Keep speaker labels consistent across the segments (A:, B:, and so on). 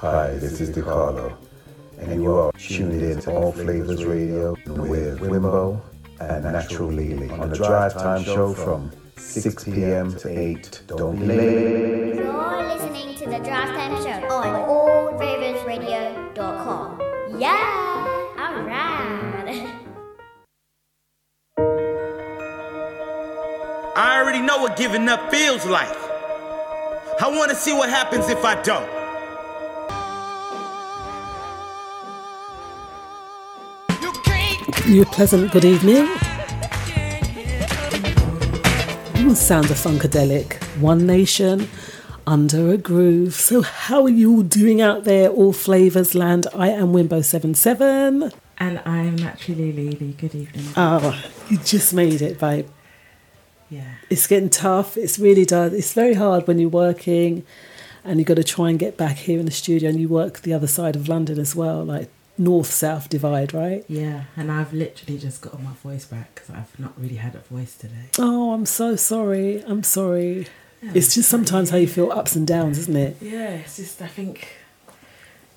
A: Hi, this is DiCarlo, and you are tuned in to All Flavors Radio with Wimbo and Natural Lily on the Drive Time Show from 6 p.m. to 8. Don't be late.
B: You're listening to the Drive Time Show on allflavorsradio.com. Yeah, alright.
C: I already know what giving up feels like. I want to see what happens if I don't.
D: You pleasant good evening. Ooh, sounds of Funkadelic. One Nation, Under a Groove. So, how are you all doing out there, all flavours land? I am Wimbo77.
E: And I'm naturally Lily. Good evening.
D: Oh, you just made it, babe.
E: yeah.
D: It's getting tough. It's really does. It's very hard when you're working and you've got to try and get back here in the studio and you work the other side of London as well, like north south divide, right?
E: Yeah, and I've literally just got my voice back because I've not really had a voice today.
D: Oh, I'm so sorry. I'm sorry. It's just sometimes how you feel ups and downs, isn't it?
E: Yeah, it's just, I think,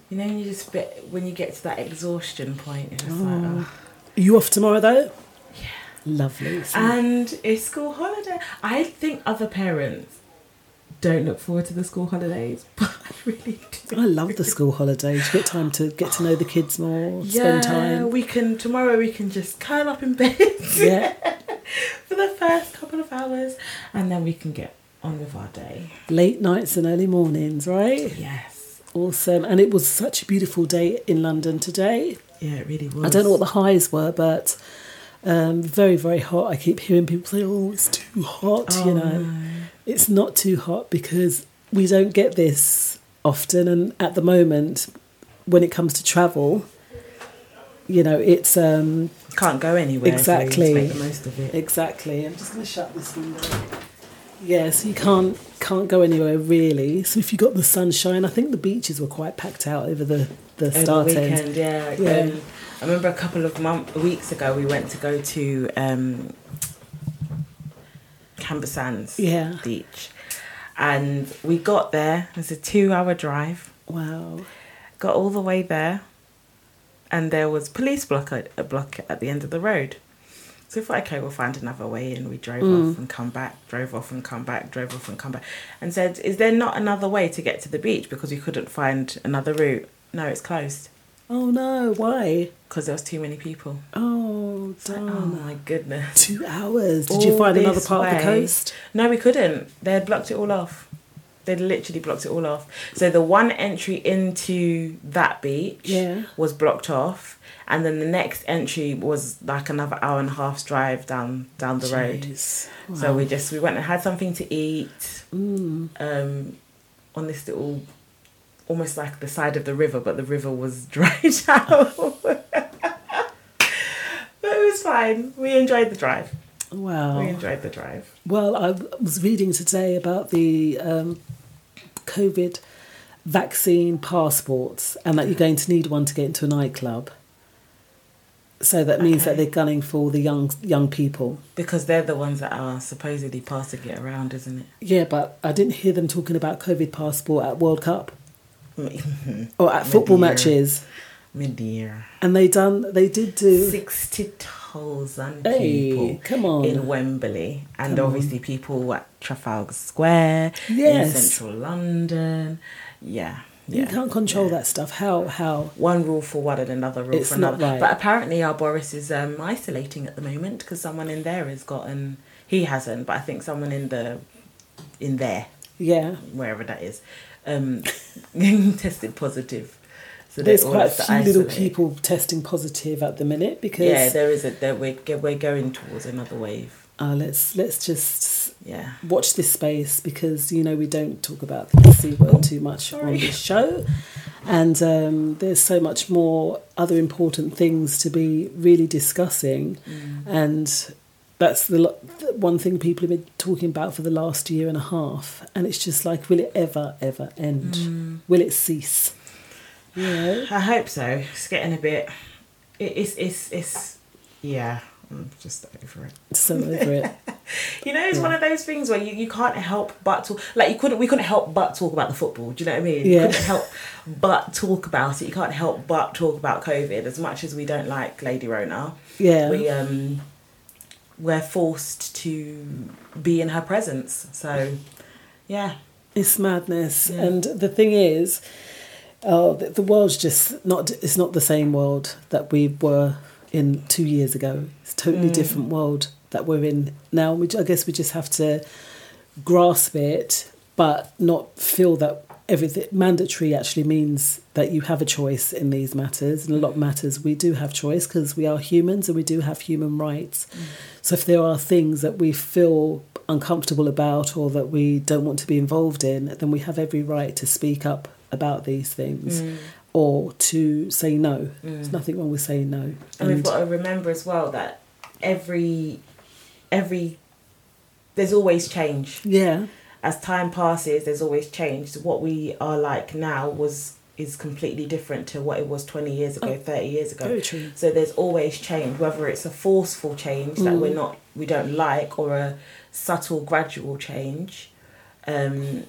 E: you know, when you just, bit, when you get to that exhaustion point, it's just like, oh.
D: Are you off tomorrow though? Yeah. Lovely.
E: And it's school holiday. I think other parents don't look forward to the school holidays, but I really do.
D: I love the school holidays. You get time to get to know the kids more,
E: Yeah,
D: spend time.
E: we can tomorrow. We can just curl up in bed
D: Yeah.
E: for the first couple of hours, and then we can get on with our day.
D: Late nights and early mornings, right?
E: Yes,
D: Awesome. And it was such a beautiful day in London today.
E: yeah, it really was.
D: I don't know what the highs were, but um, very, very hot. I keep hearing people say, oh, it's too hot, you
E: Oh,
D: know. It's not too hot because we don't get this often. And at the moment, when it comes to travel, you know, it's um,
E: can't go anywhere.
D: Exactly.
E: So you just make the most of it.
D: exactly. I'm just going to shut this window. Yes, you can't can't go anywhere really. So if you got the sunshine, I think the beaches were quite packed out over the the
E: Over
D: start
E: the
D: end.
E: weekend, yeah.
D: Yeah.
E: Um, I remember a couple of month, weeks ago we went to go to um, Camber Sands
D: Yeah.
E: beach, and we got there. It was a two-hour drive.
D: Wow.
E: Got all the way there, and there was police block at, a block at the end of the road. So we thought, okay, we'll find another way, and we drove mm. off and come back, drove off and come back, drove off and come back, and said, "Is there not another way to get to the beach because we couldn't find another route?" No, it's closed
D: Oh no, why?
E: because there was too many people.
D: Oh,
E: Oh my goodness!
D: Two hours. Did you find another part of the coast?
E: No, we couldn't. They had blocked it all off. They'd literally blocked it all off. So the one entry into that beach
D: Yeah.
E: was blocked off, and then the next entry was like another hour and a half's drive down down the road.
D: Jeez.
E: So we just we went and had something to eat
D: Mm.
E: um, on this little, almost like the side of the river, but the river was dried out. But it was fine. We enjoyed the drive.
D: Wow.
E: We enjoyed the drive.
D: Well, I was reading today about the um, COVID vaccine passports and that you're going to need one to get into a nightclub. So that means that they're gunning for the young young people.
E: Because they're the ones that are supposedly passing it around, isn't it?
D: Yeah, but I didn't hear them talking about COVID passport at World Cup or at football
E: dear.
D: matches.
E: My dear.
D: And they done they did do
E: 60,000
D: Hey,
E: people
D: come on.
E: in Wembley. And
D: Come on.
E: obviously people at Trafalgar Square,
D: Yes.
E: in central London. Yeah.
D: you
E: yeah.
D: can't control
E: yeah.
D: that stuff. How how
E: One rule for one and another rule
D: It's
E: for
D: not
E: another.
D: right.
E: But apparently our Boris is um, isolating at the moment because someone in there has gotten... He hasn't, but I think someone in the... In there,
D: yeah.
E: wherever that is, um, tested positive. So
D: There's quite a few little people testing positive at the minute because
E: Yeah, there is a there we're we're going towards another wave.
D: uh, let's let's just
E: Yeah.
D: watch this space because you know we don't talk about the c word too much on this show, and um, there's so much more other important things to be really discussing, and that's the, one thing people have been talking about for the last year and a half, and it's just like, will it ever ever end? Will it cease? You know?
E: I hope so. It's getting a bit. It, it's it's it's yeah. I'm just over it.
D: So over it.
E: You know, it's one of those things where you, you can't help but talk. Like you couldn't, we couldn't help but talk about the football. Do you know what I mean? You
D: Yeah.
E: couldn't help but talk about it. You can't help but talk about COVID. As much as we don't like Lady Rona,
D: Yeah.
E: we um, we're forced to be in her presence. So, yeah,
D: It's madness, and the thing is, oh, the, the world's just not. It's not the same world that we were in two years ago. It's a totally mm. different world that we're in now. We, I guess we just have to grasp it, but not feel that everything mandatory actually means that you have a choice in these matters. In a lot of matters, we do have choice because we are humans and we do have human rights. Mm. So if there are things that we feel uncomfortable about or that we don't want to be involved in, then we have every right to speak up about these things mm. or to say no. There's mm. nothing wrong with saying no.
E: and we've got to remember as well that every every there's always change.
D: yeah,
E: as time passes, there's always change. What we are like now was is completely different to what it was 20 years ago, 30 years ago.
D: Oh, very true.
E: So there's always change, whether it's a forceful change that we're mm. not we don't like or a subtle gradual change. Um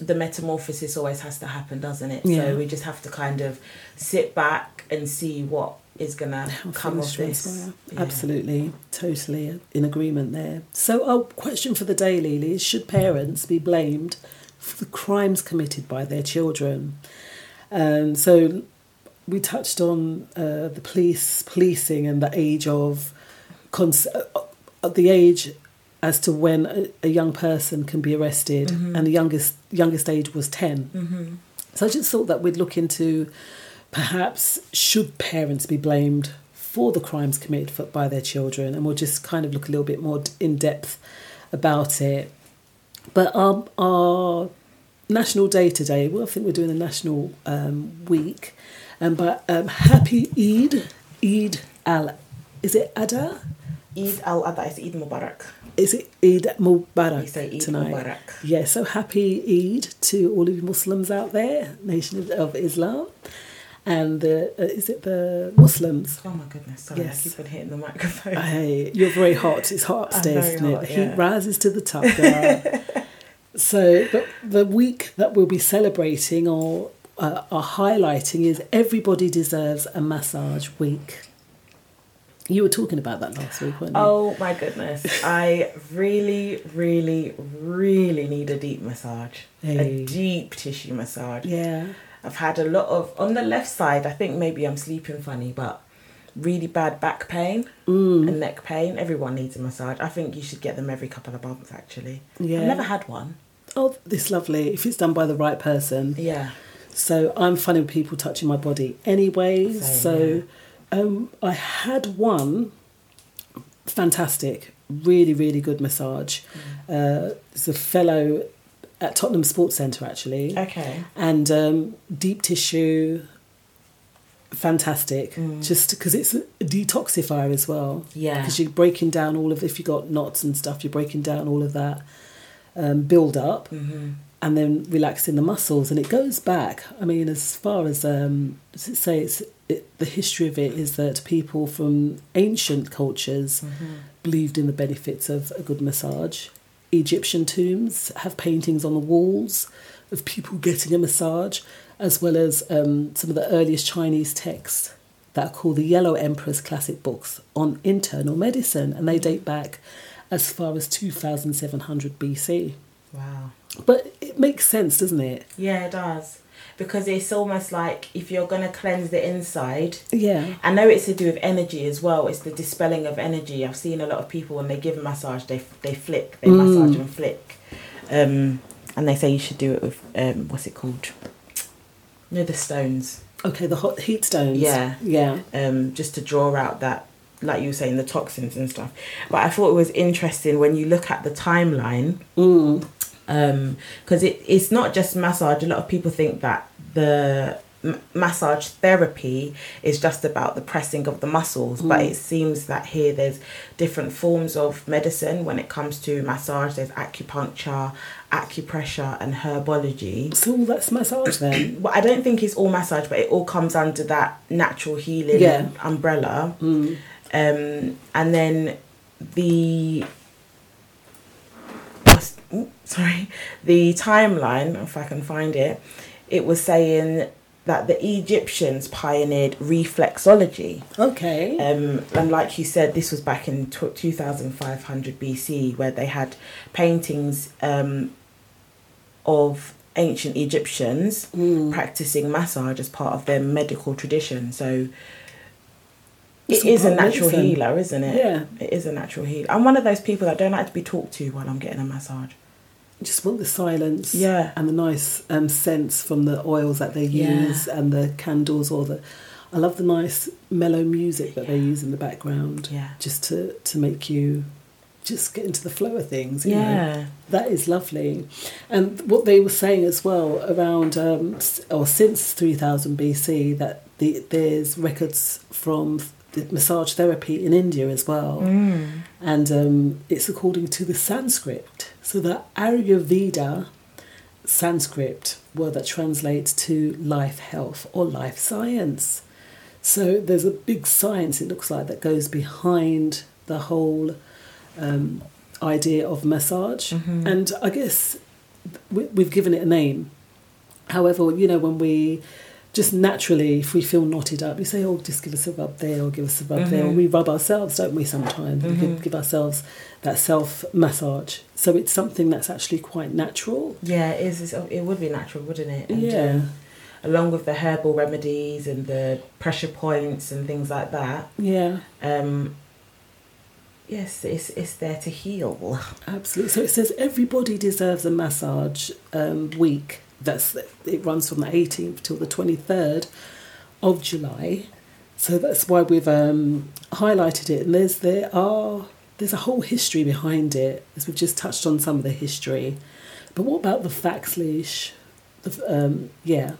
E: the metamorphosis always has to happen, doesn't it?
D: Yeah.
E: So we just have to kind of sit back and see what is gonna come of this. Yeah.
D: Absolutely, totally in agreement there. So, our question for the day, Lily, is should parents be blamed for the crimes committed by their children? And so, we touched on uh, the police policing and the age of cons- uh, uh, the age as to when a, a young person can be arrested, and the youngest youngest age was 10 So I just thought that we'd look into perhaps should parents be blamed for the crimes committed for, by their children, and we'll just kind of look a little bit more in depth about it. But our, our national day today, well, I think we're doing a national um, week, um, but um, happy Eid, Eid al, is it Adha?
E: Eid al Adha is Eid Mubarak.
D: Is it Eid Mubarak
E: We say Eid
D: tonight?
E: Mubarak.
D: Yeah, so happy Eid to all of you Muslims out there, Nation of, Islam, and the uh, is it the Muslims?
E: Oh my goodness, sorry,
D: Yes.
E: I keep on hitting the microphone.
D: Hey, you're very hot. It's hot upstairs, isn't it?
E: hot,
D: The heat rises to the top. so, but the week that we'll be celebrating or uh, are highlighting is Everybody Deserves a Massage Week. You were talking about that last week, weren't you?
E: Oh my goodness. I really, really, really need a deep massage.
D: Hey.
E: A deep tissue massage.
D: yeah.
E: I've had a lot of, on the left side, I think maybe I'm sleeping funny, but really bad back pain
D: Mm.
E: and neck pain. Everyone needs a massage. I think you should get them every couple of months actually.
D: Yeah.
E: I've never had one.
D: Oh, it's lovely if it's done by the right person.
E: Yeah.
D: So I'm funny with people touching my body anyway.
E: Same,
D: so um, I had one fantastic, really, really good massage. Uh, it's a fellow at Tottenham Sports Centre actually,
E: Okay.
D: and um, deep tissue. Fantastic, just because it's a detoxifier as well.
E: Yeah.
D: because you're breaking down all of if you got knots and stuff, you're breaking down all of that um, build up
E: Mm-hmm.
D: and then relaxing the muscles. And it goes back. I mean, as far as um, does it say, it's it, the history of it is that people from ancient cultures believed in the benefits of a good massage. Egyptian tombs have paintings on the walls of people getting a massage, as well as um, some of the earliest Chinese texts that are called the Yellow Emperor's Classic Books on internal medicine, and they date back as far as 2700 BC.
E: Wow.
D: But it makes sense, doesn't it?
E: Yeah, it does. Because it's almost like if you're going to cleanse the inside,
D: Yeah.
E: I know it's to do with energy as well. It's the dispelling of energy. I've seen a lot of people when they give a massage, they they flick, they massage and flick, um, and they say you should do it with um, what's it called? You know the stones,
D: Okay, the hot heat stones.
E: Yeah.
D: Yeah.
E: um, just to draw out that, like you were saying, the toxins and stuff. But I thought it was interesting when you look at the timeline
D: Mm.
E: because it, it's not just massage. A lot of people think that the m- massage therapy is just about the pressing of the muscles, but it seems that here there's different forms of medicine when it comes to massage. There's acupuncture, acupressure, and herbology.
D: So all that's massage then.
E: Well, I don't think it's all massage, but it all comes under that natural healing
D: Yeah.
E: umbrella. Um, and then the sorry, the timeline, if I can find it, it was saying that the Egyptians pioneered reflexology.
D: Okay.
E: Um, and like you said, this was back in tw 2500 BC, where they had paintings um, of ancient Egyptians practicing massage as part of their medical tradition. So
D: It's
E: it a natural
D: medicine.
E: healer, isn't it?
D: Yeah.
E: It is a natural healer. I'm one of those people that don't like to be talked to while I'm getting a massage.
D: Just want the silence
E: Yeah.
D: and the nice um, scents from the oils that they
E: Yeah.
D: use and the candles or the I love the nice mellow music that they use in the background
E: Yeah.
D: just to to make you just get into the flow of things you know.
E: Yeah.
D: that is lovely and what they were saying as well around um, or since 3000 BC that the, there's records from the massage therapy in India as well and um, it's according to the Sanskrit. So the Ayurveda Sanskrit word that translates to life health or life science. So there's a big science, it looks like, that goes behind the whole um, idea of massage. And I guess we, we've given it a name. However, you know, when we just naturally, if we feel knotted up, you say, oh, just give us a rub there or give us a rub there. Or we rub ourselves, don't we, sometimes? We give, give ourselves that self massage. So it's something that's actually quite natural.
E: Yeah. It's- It would be natural, wouldn't it? And,
D: Yeah.
E: um, along with the herbal remedies and the pressure points and things like that.
D: Yeah,
E: Um, yes, it's it's there to heal.
D: absolutely. So it says everybody deserves a massage um, week. That's it runs from the 18th till the 23rd of July. So that's why we've um, highlighted it. And there's there are there's a whole history behind it, as we've just touched on some of the history. But what about the facts, Leash? The, um, yeah,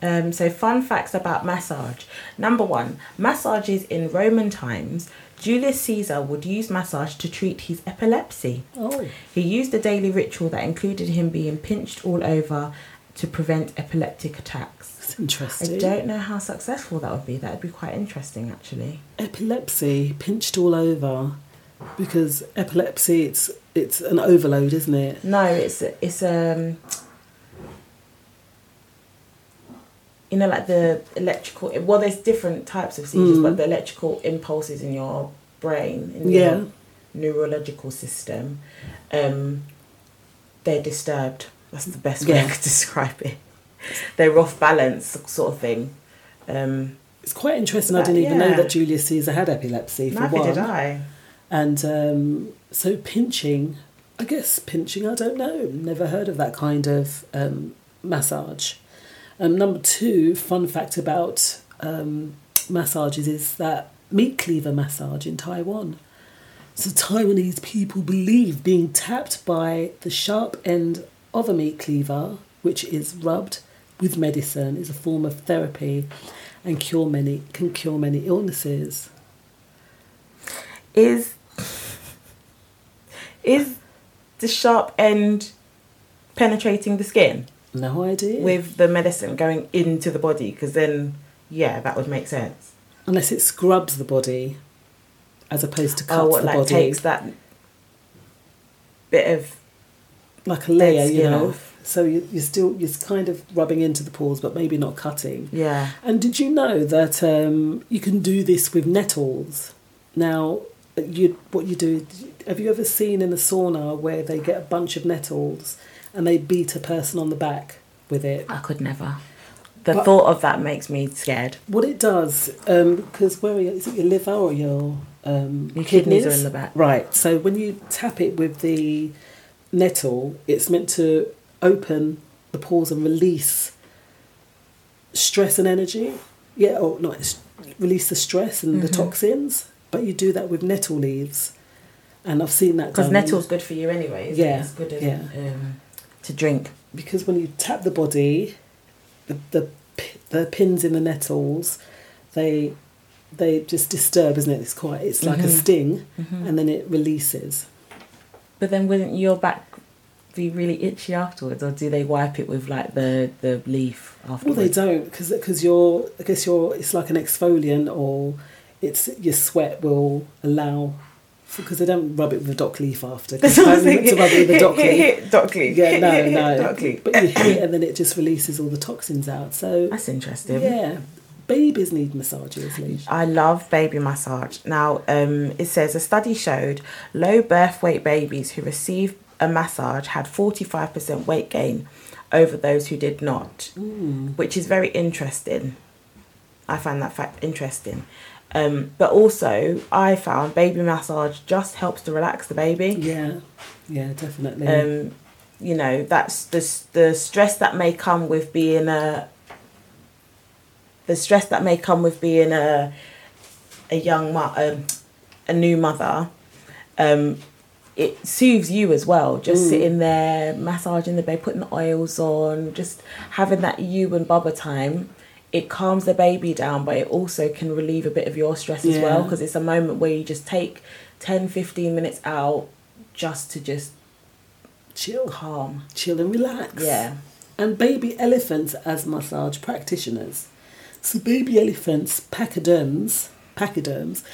E: Um, so, fun facts about massage. Number one, massages in Roman times. Julius Caesar would use massage to treat his epilepsy.
D: Oh,
E: He used a daily ritual that included him being pinched all over to prevent epileptic attacks.
D: it's
E: I don't know how successful that would be. That would be quite interesting, actually.
D: Epilepsy pinched all over because epilepsy it's it's an overload, isn't it?
E: No, it's it's um, you know, like the electrical. Well, there's different types of seizures,
D: Mm.
E: but the electrical impulses in your brain, in
D: Yeah.
E: your neurological system, um, they're disturbed. That's the best way I could describe it. They're off balance, sort of thing. Um,
D: It's quite interesting. I didn't even know that Julius Caesar had epilepsy for
E: neither
D: one.
E: did I.
D: And um, so pinching, I guess pinching, I don't know. Never heard of that kind of um, massage. Um, number two, fun fact about um, massages is that meat cleaver massage in Taiwan. So Taiwanese people believe being tapped by the sharp end of a meat cleaver, which is rubbed with medicine, is a form of therapy and cure many can cure many illnesses.
E: Is is the sharp end penetrating the skin?
D: No idea.
E: with the medicine going into the body because then yeah that would make sense.
D: Unless it scrubs the body as opposed to cuts
E: oh what
D: the
E: like
D: body.
E: takes that bit of
D: like a layer you know?
E: Off.
D: so you, you're still you're kind of rubbing into the pores but maybe not cutting.
E: Yeah.
D: And did you know that um, you can do this with nettles? Now you what you do have you ever seen in a sauna where they get a bunch of nettles and they beat a person on the back with it
E: i could never the
D: But-
E: thought of that makes me scared
D: What it does, because where are you, is it your liver or your um,
E: Your kidneys are in the back.
D: Right. So when you tap it with the nettle, it's meant to open the pores and release stress and energy. Yeah, or not it's- release the stress and
E: Mm-hmm.
D: the toxins. But you do that with nettle leaves, and I've seen that
E: because
D: done.
E: nettle's good for you anyway isn't
D: Yeah,
E: it? it's good as,
D: yeah.
E: um, to drink
D: because when you tap the body, the the, the pins in the nettles, they they just disturb, isn't it? It's quite it's like a mm-hmm. sting, mm-hmm. and then it releases.
E: but then wouldn't your back be really itchy afterwards or do they wipe it with like the the leaf
D: Well,
E: afterwards
D: they don't because because you're I guess you're it's like an exfoliant or it's your sweat will allow because they don't rub it with a dock leaf after. 'cause
E: That's what I was
D: apparently meant to rub it with a dock leaf.
E: Dock leaf.
D: Yeah, no, no.
E: Dock leaf.
D: But you hit it and then it just releases all the toxins out. So
E: That's interesting.
D: yeah, babies need massages.
E: I love baby massage. Now, um, it says a study showed low birth weight babies who received a massage had 45% weight gain over those who did not, which is very interesting. I find that fact interesting. Um, but also, I found baby massage just helps to relax the baby.
D: Yeah, yeah, definitely.
E: Um, you know, that's the the stress that may come with being a the stress that may come with being a a young mo- um, a new mother. Um, it soothes you as well. Just sitting there, massaging the baby, putting the oils on, just having that you and Bubba time. It calms the baby down, but it also can relieve a bit of your stress as well because it's a moment where you just take 10, 15 minutes out just to just
D: chill,
E: calm.
D: chill and relax.
E: Yeah.
D: And baby elephants as massage practitioners. So baby elephants, pachyderms, pachyderms,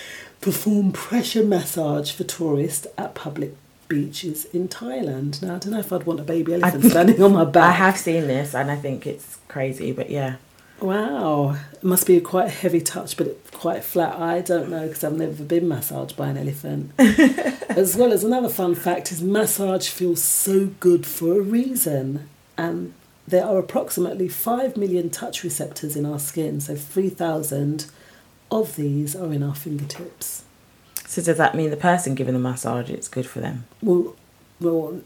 D: perform pressure massage for tourists at public beaches in Thailand. Now I don't know if I'd want a baby elephant standing on my back.
E: I have seen this and I think it's crazy, but yeah.
D: Wow, it must be quite a heavy touch, but quite flat. I don't know because I've never been massaged by an elephant. as well as another fun fact is massage feels so good for a reason, and there are approximately five million touch receptors in our skin. So three thousand of these are in our fingertips.
E: So does that mean the person giving the massage it's good for them?
D: Well, well,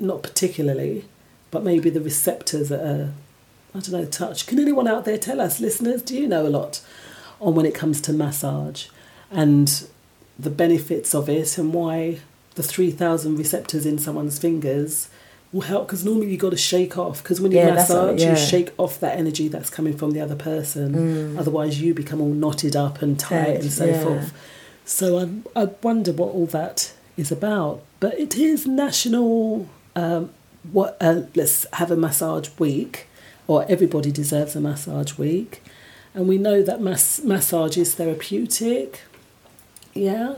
D: not particularly, but maybe the receptors that are, I don't know, touch. Can anyone out there tell us, listeners, do you know a lot on when it comes to massage and the benefits of it and why the 3,000 receptors in someone's fingers will help? Because normally you've got to shake off, because when you
E: Yeah,
D: massage,
E: yeah.
D: you shake off that energy that's coming from the other person. Otherwise, you become all knotted up and tight
E: Tense,
D: and so
E: yeah.
D: forth. So I, I wonder what all that is about. But it is National. Um, what? Uh, let's have a massage week, or everybody deserves a massage week, and we know that mass, massage is therapeutic. Yeah.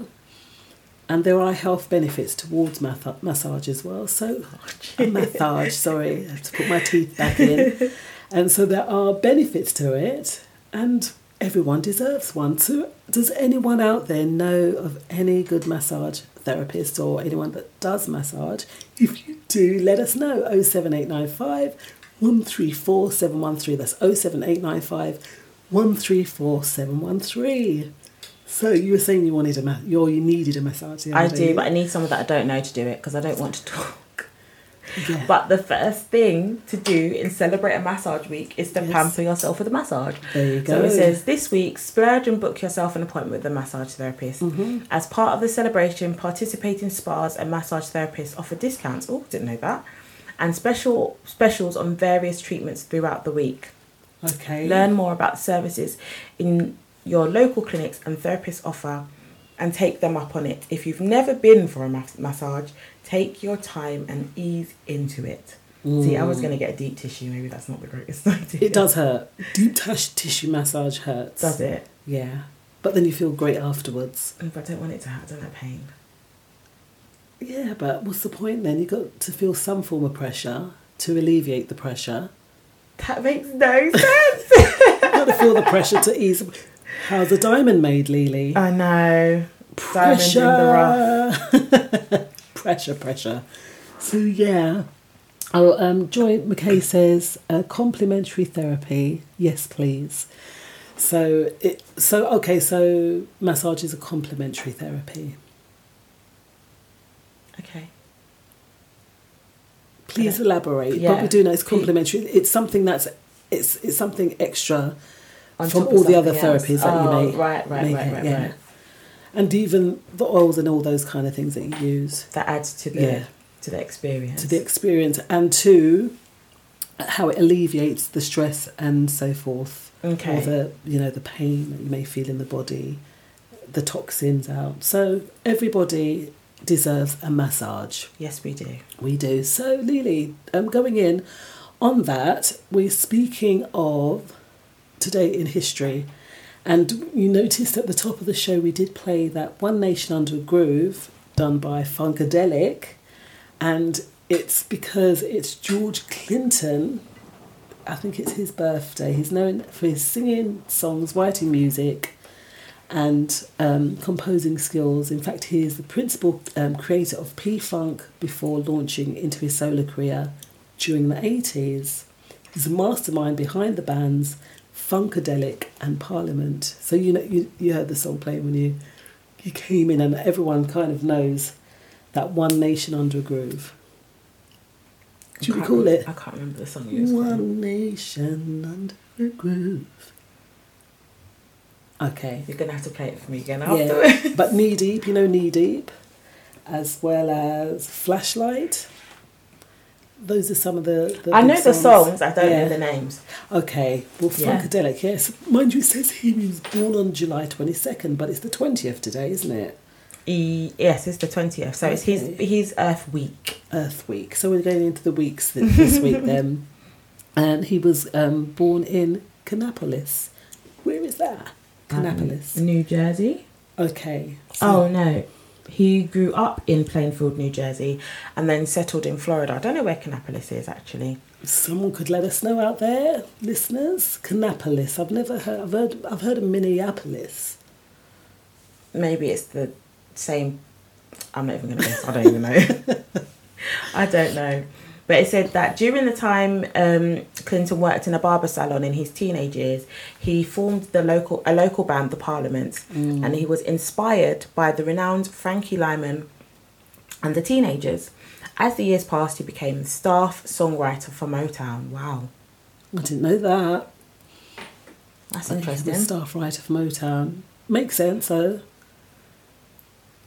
D: And there are health benefits towards math- massage as well. So, a massage, sorry, I have to put my teeth back in. And so there are benefits to it, and everyone deserves one. So, does anyone out there know of any good massage therapist or anyone that does massage? If you do, let us know. 07895 134 713. That's 07895 134 713. So you were saying you wanted a ma- you you needed a massage.
E: I do, but I need someone that I don't know to do it because I don't want to talk.
D: Yeah.
E: But the first thing to do in Celebrate a Massage Week is to
D: Yes.
E: pamper yourself with a massage.
D: There you go.
E: So it says this week, splurge and book yourself an appointment with a massage therapist.
D: Mm-hmm.
E: As part of the celebration, participating spas and massage therapists offer discounts. Oh, didn't know that. And special specials on various treatments throughout the week.
D: okay.
E: Learn more about services in your local clinics and therapists offer and take them up on it. If you've never been for a mas- massage, take your time and ease into it. See, I was going to get a deep tissue. Maybe that's not the greatest idea.
D: It does hurt. Deep touch tissue massage hurts.
E: Does it?
D: Yeah. But then you feel great afterwards.
E: If I don't want it to hurt. I don't like pain.
D: Yeah, but what's the point then? You've got to feel some form of pressure to alleviate the pressure.
E: That makes no sense.
D: You got to feel the pressure to ease. How's a diamond made, Lily?
E: I know. Diamonds in the rough.
D: pressure, pressure. So yeah. Oh, um, Joy McKay says uh, complementary therapy. Yes, please. So it. So okay. So massage is a complimentary therapy.
E: Okay.
D: Please uh, elaborate.
E: Yeah.
D: But we do know it's complimentary. It's something that's it's it's something extra
E: On
D: from all the other
E: else.
D: therapies that
E: Oh,
D: you may
E: right, right,
D: may
E: right, right,
D: yeah.
E: right.
D: And even the oils and all those kind of things that you use
E: That adds to the
D: Yeah.
E: to the experience.
D: to the experience and to how it alleviates the stress and so forth.
E: Okay.
D: Or the you know the pain that you may feel in the body, the toxins out. So everybody deserves a massage.
E: yes, we do.
D: We do. So, Lily, um, going in on that, we're speaking of today in history, And you noticed at the top of the show we did play that One Nation Under a Groove done by Funkadelic, and it's because it's George Clinton. I think it's his birthday. He's known for his singing songs, writing music, and um, composing skills. In fact, he is the principal um, creator of P Funk before launching into his solo career during the 80s. He's a mastermind behind the bands Funkadelic and Parliament. So you know you, you heard the song playing when you you came in, and everyone kind of knows that One Nation Under a Groove. Do you recall
E: rem-
D: it?
E: I can't remember the song you playing.
D: One Nation Under a Groove. Okay.
E: You're gonna have to play it for me again
D: Yeah, but Knee Deep, you know Knee Deep, as well as Flashlight. Those are some of the. the
E: I know the songs. I don't
D: Yeah.
E: know the names.
D: Okay, well,
E: Yeah.
D: Funkadelic, yes. Mind you, it says he was born on July 22nd, but it's the 20th today, isn't it?
E: E- yes, it's the twentieth. So it's his
D: Okay.
E: his Earth Week.
D: Earth Week. So we're going into the weeks th- this week then. And he was um, born in Kannapolis. Where is that? Kannapolis.
E: Um, New Jersey.
D: Okay. so-
E: Oh no, he grew up in Plainfield, New Jersey, and then settled in Florida. I don't know where Kannapolis is actually.
D: Someone could let us know out there, listeners. Kannapolis. I've never heard. I've heard. I've heard of Minneapolis.
E: Maybe it's the same. I'm not even gonna guess. I don't even know. I don't know. But it said that during the time um, Clinton worked in a barber salon in his teenage years, he formed the local a local band, the Parliaments, and he was inspired by the renowned Frankie Lymon and the Teenagers. As the years passed, he became staff songwriter for Motown. Wow,
D: I didn't know that.
E: that's interesting.
D: staff writer for Motown. Makes sense, though.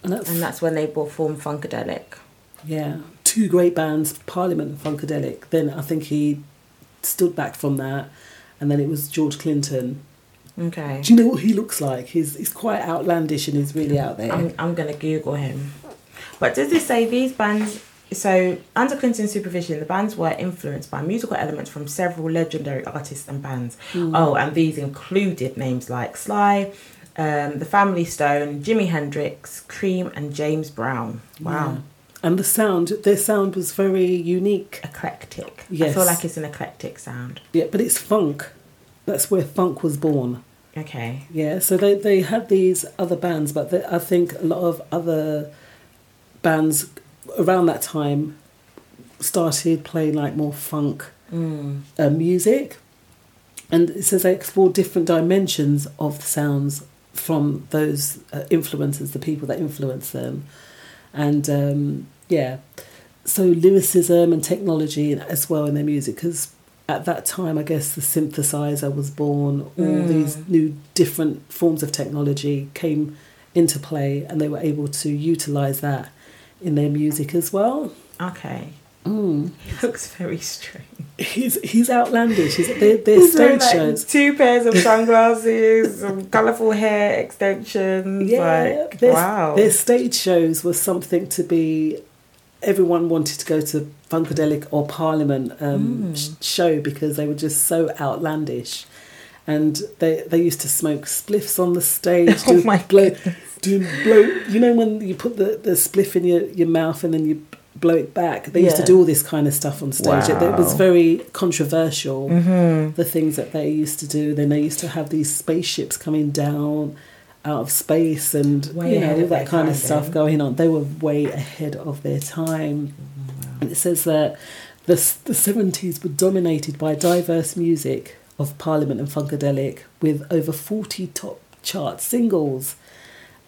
D: And that's,
E: And that's when they bought formed Funkadelic.
D: yeah, two great bands, Parliament and Funkadelic. Then I think he stood back from that, and then it was George Clinton.
E: Okay.
D: Do you know what he looks like? He's he's quite outlandish and he's really out there.
E: I'm, I'm going to Google him. But does this say these bands? So, under Clinton's supervision, the bands were influenced by musical elements from several legendary artists and bands. Oh, and these included names like Sly, um, The Family Stone, Jimi Hendrix, Cream, and James Brown. Wow.
D: And the sound, their sound was very unique.
E: Eclectic. I
D: Yes.
E: feel like it's an eclectic sound.
D: Yeah, but it's funk. That's where funk was born.
E: Okay.
D: Yeah, so they, they had these other bands, but they, I think a lot of other bands around that time started playing like more funk
E: Mm.
D: uh, music. And it says they explored different dimensions of the sounds from those uh, influencers, the people that influenced them. And um, yeah, so lyricism and technology as well in their music, because at that time, I guess the synthesizer was born, all these new different forms of technology came into play, and they were able to utilize that in their music as well.
E: Okay.
D: Mm.
E: He looks very strange.
D: He's he's outlandish. He's, they're, they're
E: He's
D: stage
E: like,
D: shows.
E: Two pairs of sunglasses, some colourful hair extensions.
D: Yeah,
E: like,
D: their,
E: wow.
D: their stage shows was something to be. Everyone wanted to go to Funkadelic or Parliament um,
E: Mm.
D: show because they were just so outlandish, and they they used to smoke spliffs on the stage.
E: Oh
D: do
E: my
D: blow, do blow. You know when you put the, the spliff in your, your mouth and then you blow it back. They used to do all this kind of stuff on stage. It, it was
E: Wow. Mm-hmm.
D: very controversial. The things that they used to do. Then they used to have these spaceships coming down out of space and
E: Way
D: you know all that kind of stuff
E: then.
D: going on. They were way ahead of their time. And it says that the the seventies were dominated by diverse music of Parliament and Funkadelic, with over forty top chart singles.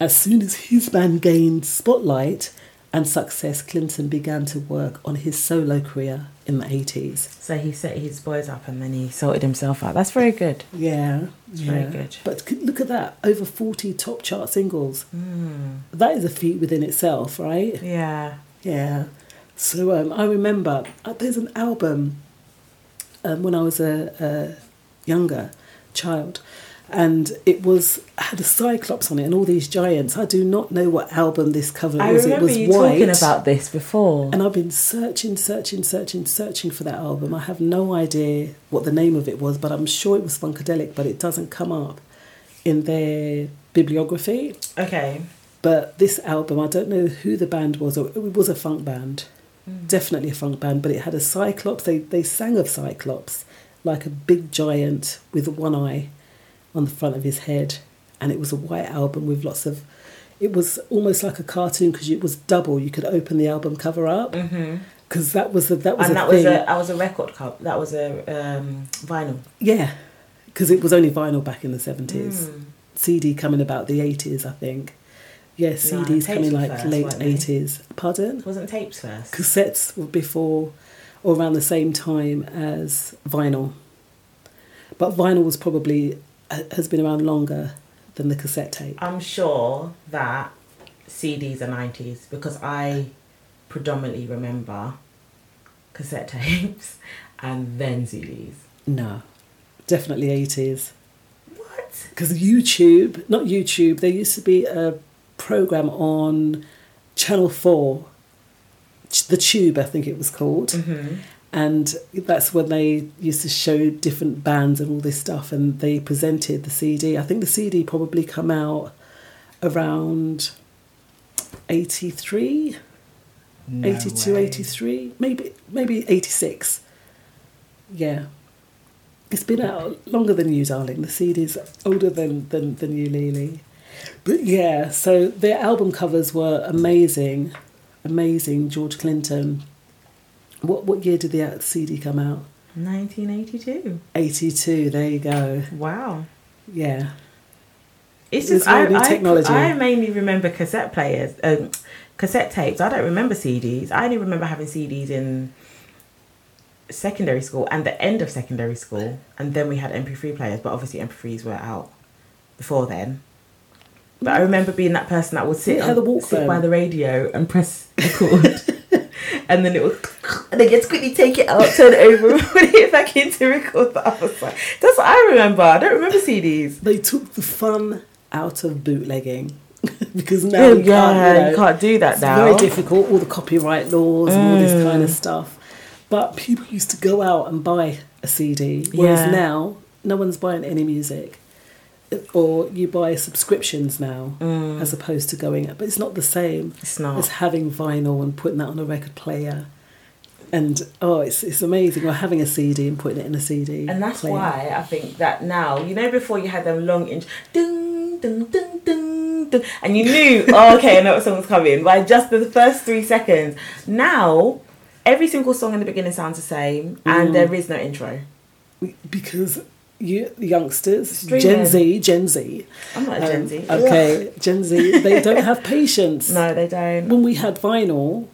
D: As soon as his band gained spotlight and success, Clinton began to work on his solo career in the eighties.
E: So he set his boys up and then he sorted himself out. That's very good.
D: Yeah,
E: very good.
D: But look at that, over forty top chart singles.
E: Mm.
D: That is a feat within itself, right?
E: Yeah.
D: Yeah. So um, I remember uh, there's an album um, when I was a, a younger child, and it was had a cyclops on it and all these giants. I do not know what album this cover
E: I
D: was.
E: remember
D: it was
E: you
D: white.
E: talking about this before.
D: And I've been searching, searching, searching, searching for that album. I have no idea what the name of it was, but I'm sure it was Funkadelic, but it doesn't come up in their bibliography.
E: Okay.
D: But this album, I don't know who the band was, or it was a funk band, mm. definitely a funk band. But it had a Cyclops. They they sang of Cyclops, like a big giant with one eye on the front of his head, and it was a white album with lots of. It was almost like a cartoon because it was double. You could open the album cover up because that was a, that was
E: and
D: a
E: that
D: thing.
E: was a that was a record cup. That was a um, vinyl.
D: Yeah, because it was only vinyl back in the seventies.
E: Mm.
D: CD coming about the eighties, I think. Yeah, CDs
E: tapes
D: coming like
E: first,
D: late eighties. Pardon?
E: Wasn't tapes first.
D: Cassettes were before or around the same time as vinyl. But vinyl was probably has been around longer than the cassette tape.
E: I'm sure that CDs are 90s because I predominantly remember cassette tapes and then CDs.
D: No, definitely eighties.
E: What?
D: Because YouTube, not YouTube, there used to be a program on Channel Four, the Tube, I think it was called.
E: Mm-hmm.
D: And that's when they used to show different bands and all this stuff and they presented the cd i think the cd probably come out around 83 82 83 maybe maybe 86 yeah. It's been out longer than you darling. The cd's older than than, than you lily. But yeah so their album covers were amazing amazing george clinton what what year did the CD come out?
E: 1982.
D: 82. There you go.
E: Wow.
D: Yeah.
E: It's
D: It's
E: just I,
D: new
E: I,
D: technology.
E: I mainly remember cassette players, um, cassette tapes. I don't remember CDs. I only remember having CDs in secondary school and the end of secondary school, and then we had MP3 players. But obviously, MP3s were out before then. But I remember being that person that would sit,
D: Yeah, the
E: on, sit by the radio and press record, and then it was and then you'd quickly take it out, turn it over, and put it back in to record the other side. That's what I remember. I don't remember CDs.
D: They took the fun out of bootlegging because now
E: Yeah,
D: you, can't, you, know,
E: you can't do that
D: it's
E: now.
D: very difficult, all the copyright laws and all this kind of
E: Mm.
D: stuff. But people used to go out and buy a CD, whereas
E: Yeah.
D: now no one's buying any music. Or you buy subscriptions now as opposed to going, but it's not the same.
E: Mm. It's not.
D: as having vinyl and putting that on a record player. And oh, it's it's amazing. Or having a CD and putting it in a CD.
E: And that's
D: player.
E: why I think that now, you know, before you had them long ding, ding, ding, ding, ding, and you knew, oh, okay, I know what song's coming by just the first three seconds. Now, every single song in the beginning sounds the same, and
D: Mm.
E: there is no intro.
D: because you youngsters,
E: Streaming.
D: Gen Z, Gen Z.
E: I'm not a Gen
D: um,
E: Z.
D: Okay, Gen Z. They don't have patience.
E: No, they don't.
D: When we had vinyl,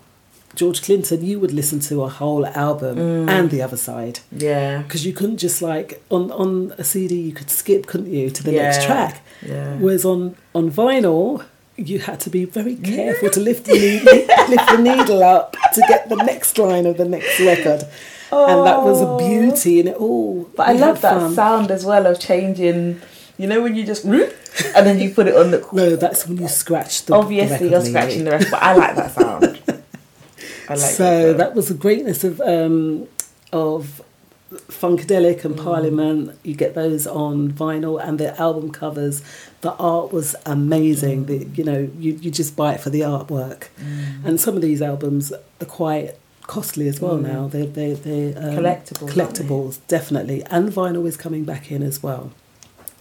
D: George Clinton, you would listen to a whole album
E: Mm.
D: and the other side
E: Yeah.
D: because you couldn't just like on on a CD you could skip, couldn't you, to the next track.
E: Yeah.
D: Whereas on on vinyl, you had to be very careful to lift the needle, lift the needle up to get the next line of the next record, and that was a beauty in it all.
E: But I love that
D: fun.
E: sound as well of changing, you know, when you just, and then you put it on the.
D: No, that's when you scratch the.
E: Obviously,
D: the
E: you're scratching the rest, but I like that sound. I like
D: so
E: that.
D: that was the greatness of um, of Funkadelic
E: Mm.
D: and Parliament. You get those on vinyl and the album covers. The art was amazing. The,
E: Mm.
D: you know, you, you just buy it for the artwork. And some of these albums are quite costly as well now. They're they they um,
E: Mm. Collectibles, they?
D: collectibles definitely, and vinyl is coming back in as well.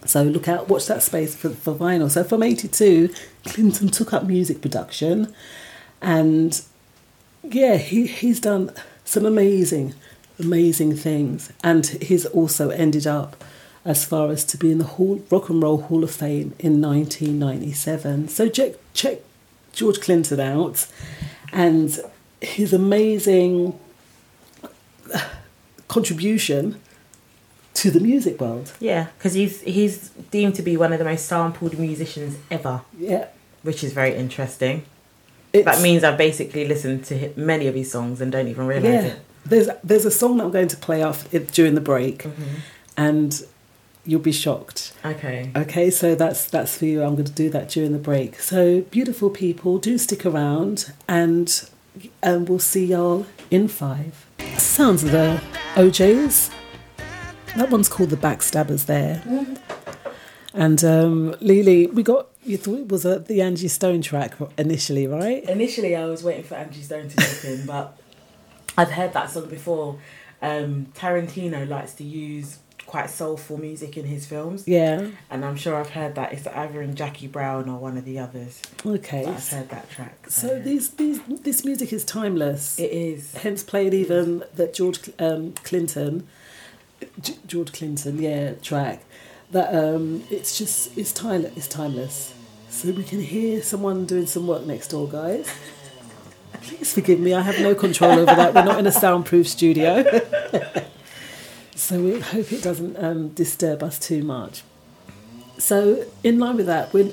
D: So look out, watch that space for, for vinyl. So from '82, Clinton took up music production, and yeah, he he's done some amazing, amazing things, and he's also ended up as far as to be in the Hall, Rock and Roll Hall of Fame in 1997. So check check George Clinton out, and his amazing contribution to the music world.
E: Yeah, because he's he's deemed to be one of the most sampled musicians ever,
D: Yeah,
E: which is very interesting.
D: it's,
E: That means I've basically listened to many of his songs and don't even realize
D: yeah.
E: it.
D: There's there's a song that I'm going to play off it during the break,
E: Mm-hmm.
D: and you'll be shocked.
E: Okay.
D: Okay, so that's that's for you. I'm going to do that during the break. So beautiful people, do stick around, and and we'll see y'all in five. Sounds of the O'Jays. That one's called the Backstabbers. There. And um, Lily, we got you thought it was a, the Angie Stone track initially, right?
E: Initially, I was waiting for Angie Stone to jump in, but I've heard that song before. Um, Tarantino likes to use quite soulful music in his films,
D: Yeah.
E: and I'm sure I've heard that it's either in Jackie Brown or one of the others.
D: Okay.
E: I've heard that track.
D: So these these this music is timeless.
E: it is.
D: Hence played even that George um, Clinton, G- George Clinton, yeah, track. That um, it's just it's timeless. It's timeless. So we can hear someone doing some work next door, guys. Please forgive me. I have no control over that. We're not in a soundproof studio, so we hope it doesn't um, disturb us too much. So in line with that, we're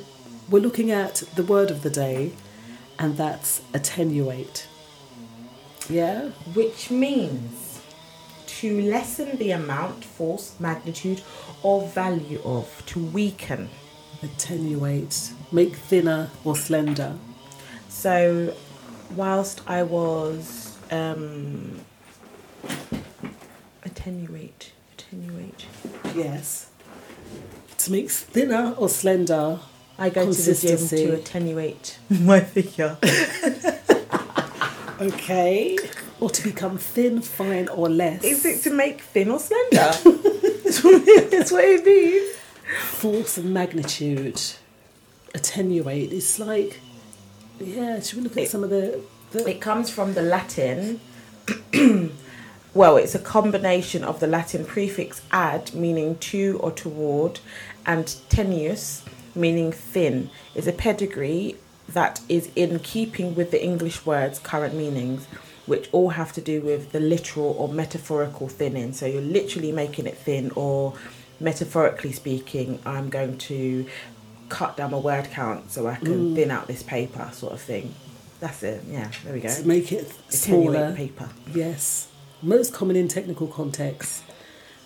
D: we're looking at the word of the day, and that's attenuate. Yeah.
E: which means to lessen the amount, force, magnitude, or value of, to weaken.
D: attenuate, make thinner or slender.
E: So, whilst I was um, attenuate, attenuate,
D: Yes. To make thinner or slender.
E: I go to the gym to attenuate my figure.
D: Okay. Or to become thin, fine, or less.
E: Is it to make thin or slender? That's what it- That's what it means.
D: Force and magnitude. Attenuate. It's like, yeah, should we look at
E: It-
D: some of the. the
E: It comes from the Latin. well, it's a combination of the Latin prefix ad, meaning to or toward, and tenuous, meaning thin. It's a pedigree that is in keeping with the English words' current meanings, which all have to do with the literal or metaphorical thinning. So you're literally making it thin, or metaphorically speaking, I'm going to cut down my word count so I can mm. thin out this paper, sort of thing. That's it. Yeah, there we go.
D: to make it
E: Attenuate
D: smaller.
E: paper.
D: Yes. Most common in technical contexts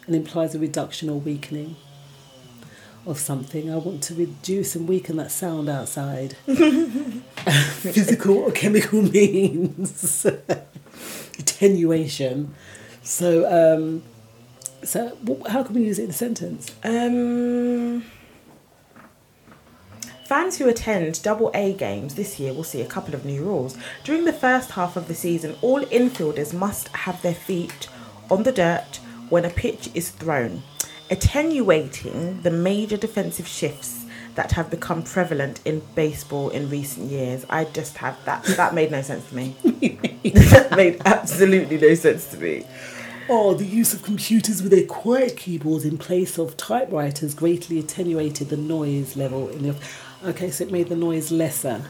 D: and implies a reduction or weakening of something. I want to reduce and weaken that sound outside. Physical or chemical means. Attenuation. So, um, so how can we use it in a sentence?
E: Um, fans who attend double A games this year will see a couple of new rules. During the first half of the season, all infielders must have their feet on the dirt when a pitch is thrown, attenuating the major defensive shifts that have become prevalent in baseball in recent years. I just have that. That made no sense to me. that made absolutely no sense to me.
D: Oh, the use of computers with their quiet keyboards in place of typewriters greatly attenuated the noise level in the. Okay, so it made the noise lesser.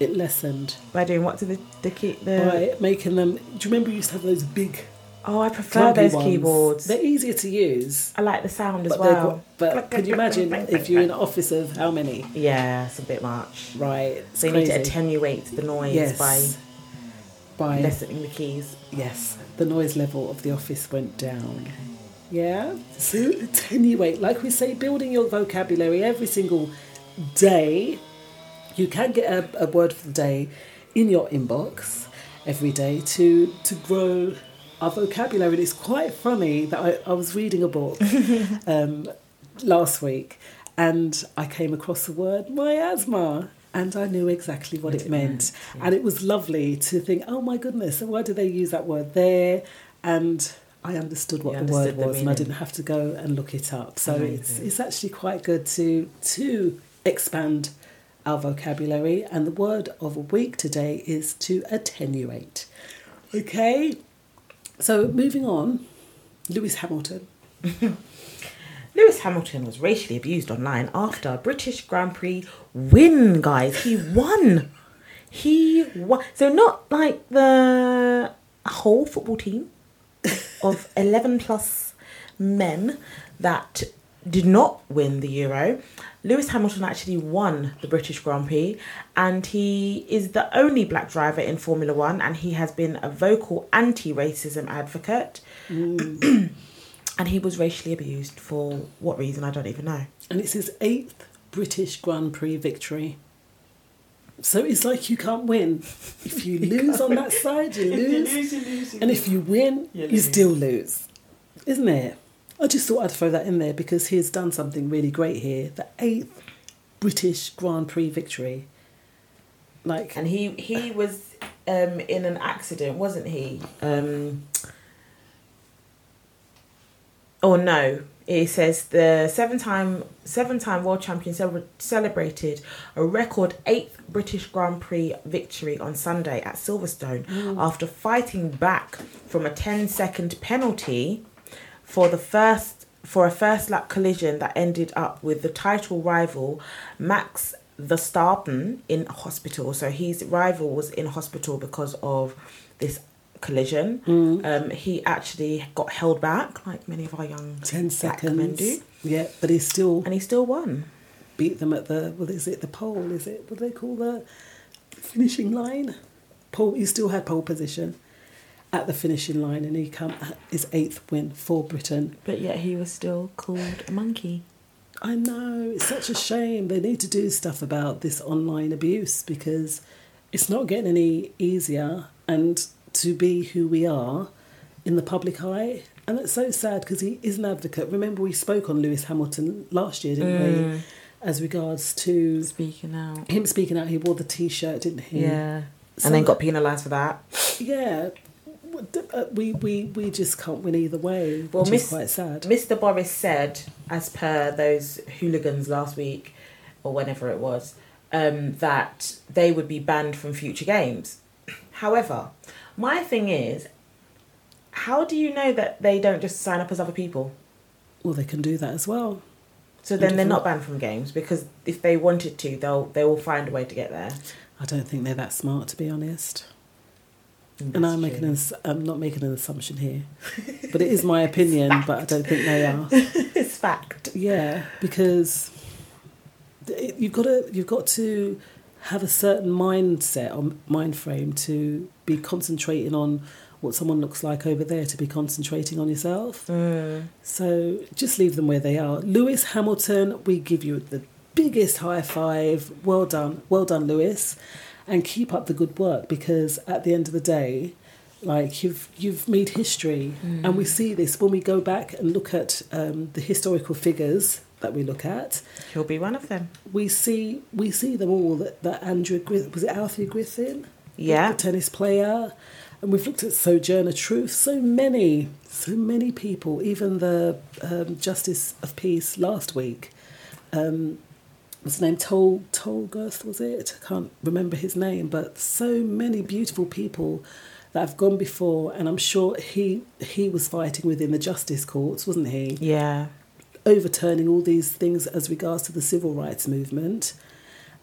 D: It lessened
E: By doing what to the the key the
D: by making them. Do you remember you used to have those big
E: Oh, I prefer those
D: ones?
E: keyboards.
D: They're easier to use.
E: I like the sound as
D: But, they're
E: well.
D: qu- but could you imagine if you're in an office of how many?
E: Yeah, it's a bit much.
D: Right. it's
E: So you need to
D: crazy.
E: attenuate the noise
D: Yes.
E: by
D: by
E: lessening the keys.
D: yes, the noise level of the office went down. Yeah. So attenuate, like we say, building your vocabulary every single day. You can get a, a word for the day in your inbox every day to to grow our vocabulary. And it's quite funny that I, I was reading a book um, last week and I came across the word miasma and I knew exactly what, it, meant. And it was lovely to think, oh my goodness, why do they use that word there? And I understood what
E: You
D: the word
E: understood the
D: was and I didn't have to go and look it up. So it's, it's actually quite good to to expand our vocabulary. And the word of a week today is to attenuate. Okay? So moving on, Lewis Hamilton.
E: Lewis Hamilton was racially abused online after a British Grand Prix win, guys. He won. He won. So not like the whole football team of 11 plus men that did not win the Euro. Lewis Hamilton actually won the British Grand Prix and he is the only black driver in Formula One and he has been a vocal anti racism advocate. Mm. and he was racially abused for what reason I don't even know.
D: And it's his eighth British Grand Prix victory. So it's like you can't win. If you lose on that side, you lose. And if you win, you, still lose. Isn't it? I just thought I'd throw that in there because he's done something really great here. The eighth British Grand Prix victory. Like,
E: And he he was um, in an accident, wasn't he? Um, oh no, it says the seven time seven time world champion celebra- celebrated a record eighth British Grand Prix victory on Sunday at Silverstone after fighting back from a 10 second penalty for the first for a first lap collision that ended up with the title rival Max Verstappen in hospital. So his rival was in hospital because of this collision. Um, he actually got held back, like many of our young
D: 10
E: black men
D: seconds.
E: do,
D: Yeah, but he still
E: and he still won.
D: beat them at the, what is it, the pole? Is it, what do they call the finishing line? Pole, he still had pole position at the finishing line and he come his eighth win for Britain.
E: But yet he was still called a monkey.
D: I know, it's such a shame. They need to do stuff about this online abuse because it's not getting any easier and to be who we are in the public eye. And it's so sad because he is an advocate. Remember, we spoke on Lewis Hamilton last year, didn't we? As regards to
E: Speaking out.
D: him speaking out, he wore the t shirt, didn't he?
E: Yeah.
D: So-
E: and then got penalised for that.
D: Yeah. Uh, We, we, we just can't win either way, which
E: Well,
D: is
E: Miss-
D: quite sad.
E: Mr. Boris said, as per those hooligans last week, or whenever it was, um, that they would be banned from future games. However, my thing is, how do you know that they don't just sign up as other people?
D: Well, they can do that as well.
E: So then they're not banned from games because if they wanted to, they'll they will find a way to get there.
D: I don't think they're that smart, to be honest.
E: That's
D: and I'm making
E: true.
D: an, I'm not making an assumption here, but it is my opinion. but I don't think they are.
E: it's fact.
D: Yeah, because you've got to you've got to have a certain mindset or mind frame to be concentrating on what someone looks like over there to be concentrating on yourself. Mm. So just leave them where they are. Lewis Hamilton, we give you the biggest high five. Well done, well done, Lewis, and keep up the good work because at the end of the day, like you've you've made history, and we see this when we go back and look at um, the historical figures that we look at.
E: He'll be one of them.
D: We see we see them all. That that Andrew Griffin was it Althea Griffin,
E: Yeah.
D: the tennis player, and we've looked at Sojourner Truth. So many, so many people. Even the um, Justice of Peace last week. Um, what's his name? Tol Tolgurth was it? I can't remember his name, but so many beautiful people that have gone before, and I'm sure he he was fighting within the justice courts, wasn't he?
E: Yeah.
D: overturning all these things as regards to the civil rights movement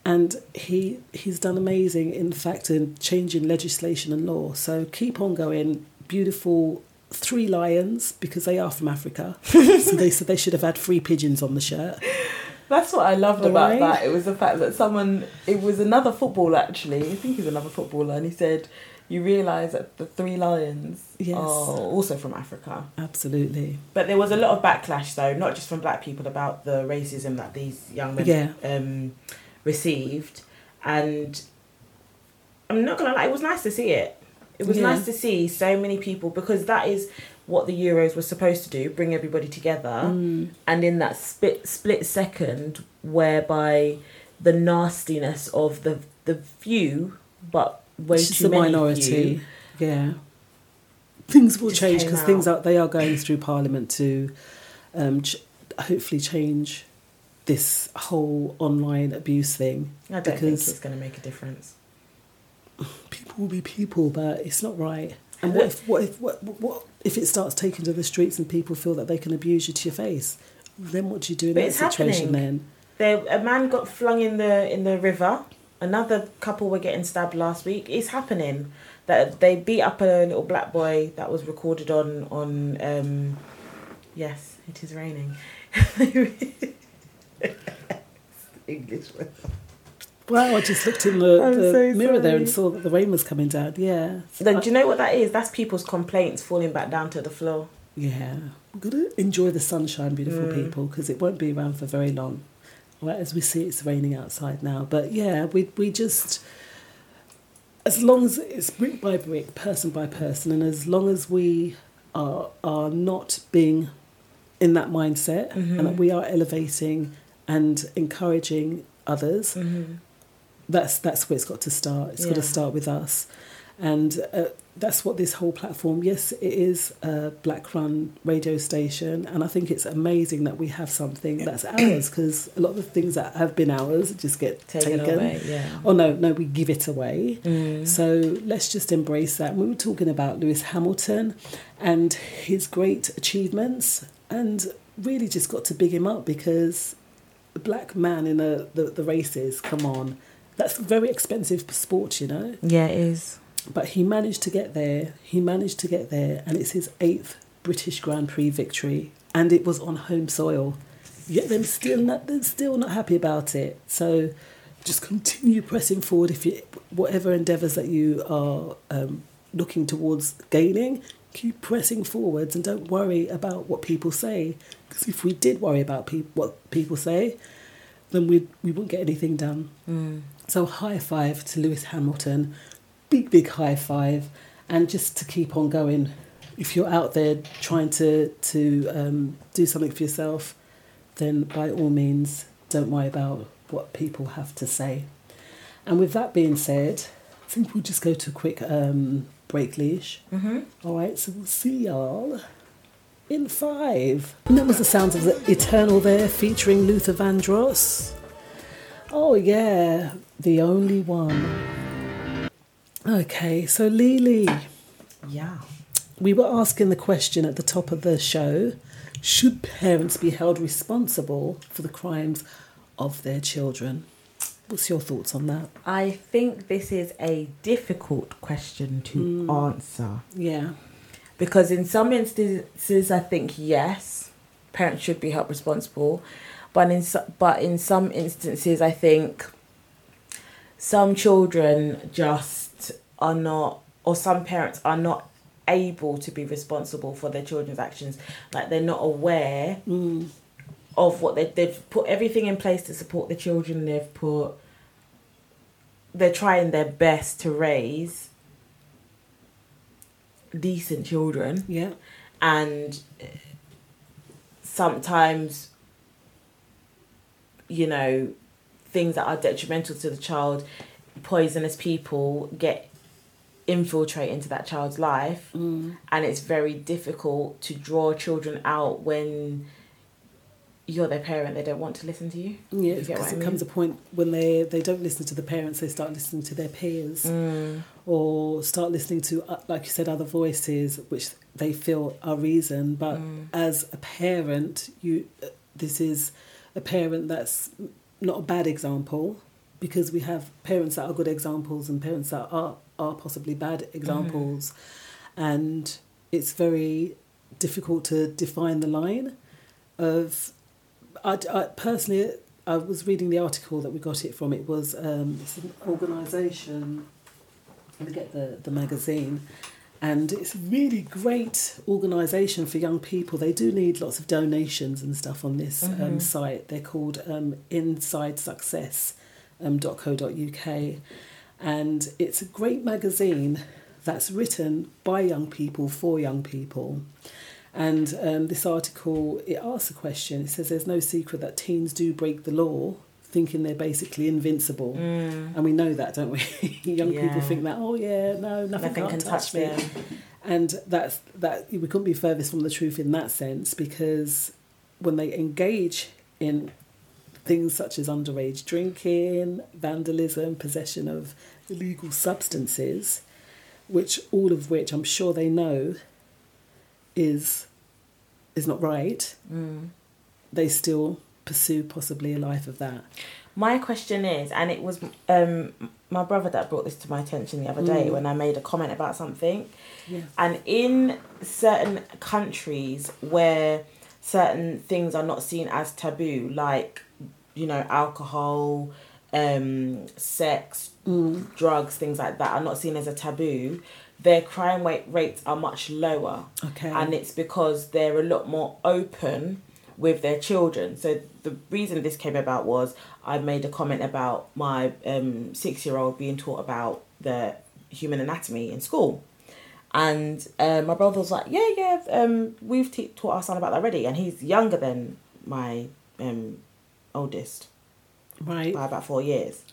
D: and he he's done amazing in fact in changing legislation and law so keep on going beautiful three lions because they are from africa so they said they should have had three pigeons on the shirt
E: That's what I loved about
D: right.
E: that. It was the fact that someone, it was another footballer actually. I think he's another footballer, and he said, "You realise that the three lions
D: Yes.
E: are also from Africa."
D: absolutely
E: But there was a lot of backlash, though, not just from black people, about the racism that these young men
D: Yeah.
E: um, received. And I'm not gonna lie, it was nice to see it. It was
D: Yeah.
E: nice to see so many people because that is what the Euros were supposed to do: bring everybody together.
D: Mm.
E: And in that split split second, whereby the nastiness of the the few, but way
D: just
E: too
D: a
E: many
D: minority
E: few,
D: yeah things will change because things are they are going through parliament to um, ch- hopefully change this whole online abuse thing
E: I don't think it's going to make a difference.
D: people will be people, but it's not right. And what if what if what, what if it starts taking to the streets and people feel that they can abuse you to your face? Then what do you do in
E: But
D: that situation?
E: happening.
D: Then
E: There, a man got flung in the in the river. Another couple were getting stabbed last week. It's happening. That they beat up a little black boy that was recorded on on. Um, yes, it is raining. English.
D: Wow, I just looked in the, the
E: so
D: mirror there and saw that the rain was coming down. Yeah,
E: Then do you know what that is? That's people's complaints falling back down to the floor.
D: yeah. We're gonna enjoy the sunshine, beautiful
E: Mm.
D: people, because it won't be around for very long. Right, as we see, it's raining outside now. But yeah, we we just as long as it's brick by brick, person by person, and as long as we are are not being in that mindset and that we are elevating and encouraging others, that's that's where it's got to start. It's got to start with us, and uh, that's what this whole platform. Yes, it is a black-run radio station, and I think it's amazing that we have something that's ours because a lot of the things that have been ours just get
E: Taken
D: taken.
E: away, yeah.
D: Oh no, no, we give it away. So let's just embrace that. We were talking about Lewis Hamilton and his great achievements, and really just got to big him up because a black man in a, the the races. Come on, that's very expensive sport, you know.
E: Yeah, it is.
D: But he managed to get there. He managed to get there, and it's his eighth British Grand Prix victory, and it was on home soil. Yet them still not, they're still not happy about it. So just continue pressing forward. If you whatever endeavours that you are um, looking towards gaining, keep pressing forwards, and don't worry about what people say. Because if we did worry about peop what people say, then we we wouldn't get anything done. So high five to Lewis Hamilton, big big high five, and just to keep on going. If you're out there trying to to um, do something for yourself, then by all means, don't worry about what people have to say. And with that being said, I think we'll just go to a quick um, break, leash. Mm-hmm. All right, so we'll see y'all in five. And that was the sounds of the Eternal there, featuring Luther Vandross. Oh yeah, the only one. Okay, so Lily,
E: Yeah.
D: we were asking the question at the top of the show: Should parents be held responsible for the crimes of their children? What's your thoughts on that?
E: I think this is a difficult question to mm. answer
D: Yeah,
E: because in some instances I think yes, parents should be held responsible, but in so- but in some instances I think some children just are not or some parents are not able to be responsible for their children's actions. Like they're not aware mm. of what they, they've put everything in place to support the children they've put they're trying their best to raise decent children.
D: Yeah,
E: and sometimes you know things that are detrimental to the child poisonous people get infiltrate into that child's life and it's very difficult to draw children out when you're their parent they don't want to listen to you
D: yeah. Because
E: I
D: it comes a point when they they don't listen to the parents, they start listening to their peers. or start listening to, uh, like you said, other voices which they feel are reason. But as a parent, you uh, this is a parent that's not a bad example because we have parents that are good examples and parents that are are possibly bad examples, and it's very difficult to define the line of. I, I personally. I was reading the article that we got it from. It was um, it's an organisation let me get the, the magazine. And it's a really great organisation for young people. They do need lots of donations and stuff on this um, site. They're called um, InsideSuccess.co.uk. Um, and it's a great magazine that's written by young people for young people. And um, this article, it asks a question. It says, There's no secret that teens do break the law, thinking they're basically invincible. Mm. And we know that, don't we? Young people think that, oh, yeah, no, nothing,
E: Nothing
D: can touch,
E: touch
D: me.
E: them.
D: And that's that we couldn't be furthest from the truth in that sense because when they engage in things such as underage drinking, vandalism, possession of illegal substances, which all of which I'm sure they know is is not right, mm. they still pursue possibly a life of that.
E: My question is, and it was um, my brother that brought this to my attention the other day when I made a comment about something.
D: Yeah.
E: And in certain countries where certain things are not seen as taboo, like, you know, alcohol, um, sex, drugs, things like that, are not seen as a taboo, their crime rate rates are much lower.
D: Okay.
E: And it's because they're a lot more open with their children. So the reason this came about was I made a comment about my um, six year old being taught about the human anatomy in school. And um, my brother was like, yeah, yeah, um, we've te- taught our son about that already. And he's younger than my um, oldest
D: Right.
E: by about four years.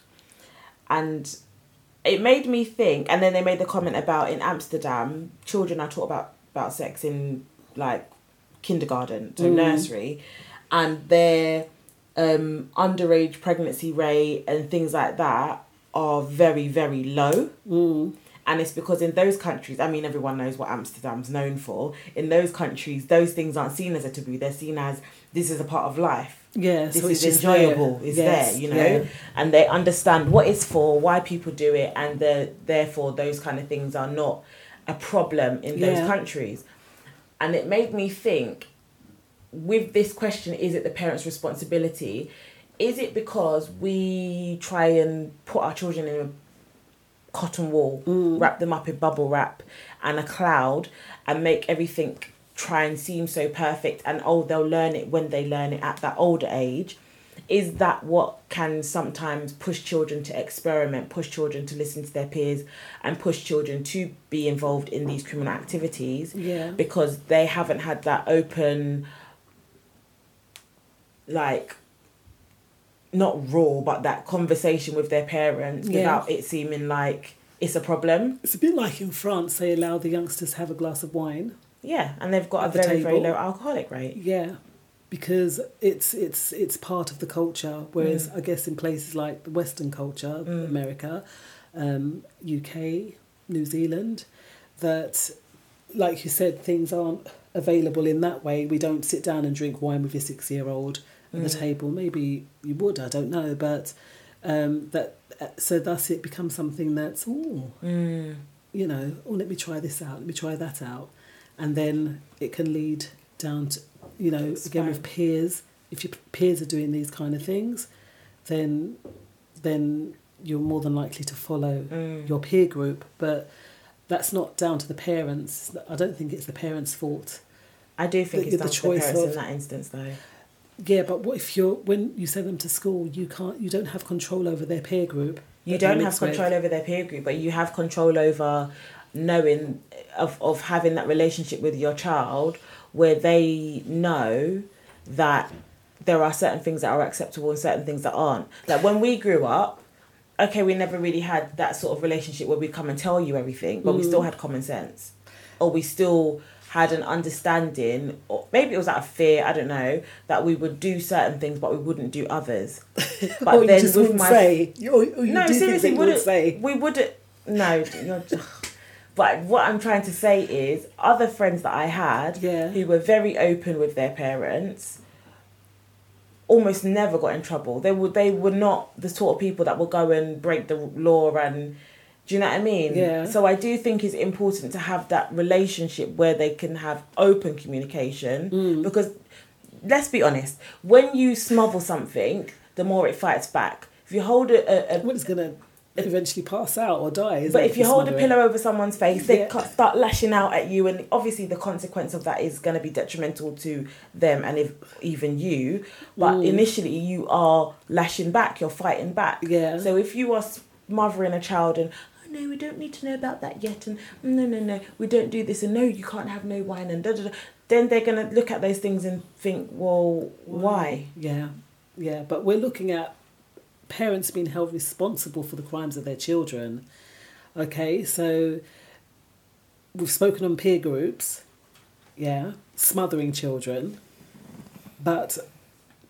E: And it made me think, and then they made the comment about in Amsterdam, children are taught about, about sex in like kindergarten, so nursery, and their um, underage pregnancy rate and things like that are very, very low. And it's because in those countries, I mean, everyone knows what Amsterdam's known for. In those countries, those things aren't seen as a taboo. They're seen as this is a part of life
D: Yeah.
E: this
D: so it's
E: is enjoyable
D: there.
E: is
D: Yes,
E: there you know
D: yeah.
E: and they understand what it's for why people do it and the, therefore those kind of things are not a problem in those
D: Yeah.
E: countries and it made me think with this question is it the parents responsibility? Is it because we try and put our children in a cotton wool mm. wrap them up in bubble wrap and a cloud and make everything try and seem so perfect? And oh they'll learn it when they learn it at that older age is that what can sometimes push children to experiment push children to listen to their peers and push children to be involved in these criminal activities
D: Yeah.
E: because they haven't had that open like not raw but that conversation with their parents
D: Yeah.
E: without it seeming like it's a problem
D: It's a bit like in France, they allow the youngsters to have a glass of wine.
E: yeah and they've got a
D: the
E: very very low alcoholic rate
D: Yeah, because it's it's it's part of the culture. Whereas
E: Mm.
D: I guess in places like the Western culture, America, um, UK, New Zealand, that like you said, things aren't available in that way. We don't sit down and drink wine with your six year old at
E: Mm.
D: the table. Maybe you would, I don't know, but um, that uh, so thus it becomes something that's oh
E: Mm.
D: you know, oh, let me try this out, let me try that out. And then it can lead down to, you know, again with peers. If your peers are doing these kind of things, then then you're more than likely to follow
E: Mm.
D: your peer group. But that's not down to the parents. I don't think it's the parents' fault.
E: I do think
D: The-
E: it's
D: the
E: down to the
D: choice
E: parents
D: of-
E: in that instance though
D: Yeah, but what if you're when you send them to school, you can't, you don't have control over their peer group.
E: you don't have
D: mix with.
E: control over their peer group but you have control over knowing of, of having that relationship with your child where they know that there are certain things that are acceptable and certain things that aren't like when we grew up okay we never really had that sort of relationship where we'd come and tell you everything but we still mm. had common sense or we still had an understanding or maybe it was out of fear i don't know that we would do certain things but we wouldn't do others but
D: or you just wouldn't say. Or, or
E: no, seriously, wouldn't
D: would say.
E: we wouldn't? No, you're, but what I'm trying to say is, other friends that I had,
D: Yeah.
E: who were very open with their parents, almost never got in trouble. They would, they were not the sort of people that would go and break the law and. Do you know what I mean?
D: Yeah.
E: So I do think it's important to have that relationship where they can have open communication
D: Mm.
E: because let's be honest, when you smother something, the more it fights back. If you hold a, a, a
D: Well, it's gonna eventually pass out or die.
E: But if you hold a pillow over someone's face, they
D: Yeah.
E: start lashing out at you, and obviously the consequence of that is going to be detrimental to them and if even you. But
D: Mm.
E: initially, you are lashing back, you're fighting back.
D: Yeah.
E: So if you are smothering a child and oh no, we don't need to know about that yet, and no, no, no, we don't do this, and no, you can't have no wine, and da da da. Then they're gonna look at those things and think, well, why?
D: Yeah, yeah. But we're looking at parents being held responsible for the crimes of their children. Okay, so we've spoken on peer groups, yeah, smothering children. But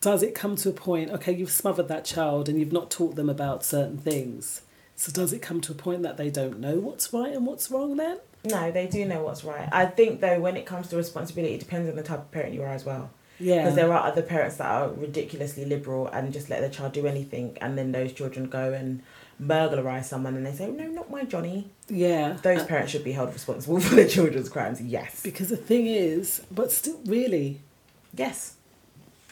D: does it come to a point, okay, you've smothered that child and you've not taught them about certain things. So does it come to a point that they don't know what's right and what's wrong then?
E: No, they do know what's right. I think though, when it comes to responsibility, it depends on the type of parent you are as well.
D: Yeah.
E: Because there are other parents that are ridiculously liberal and just let their child do anything, and then those children go and burglarize someone, and they say, "No, not my Johnny."
D: yeah.
E: Those parents should be held responsible for their children's crimes. Yes,
D: Because the thing is, but still, really,
E: yes.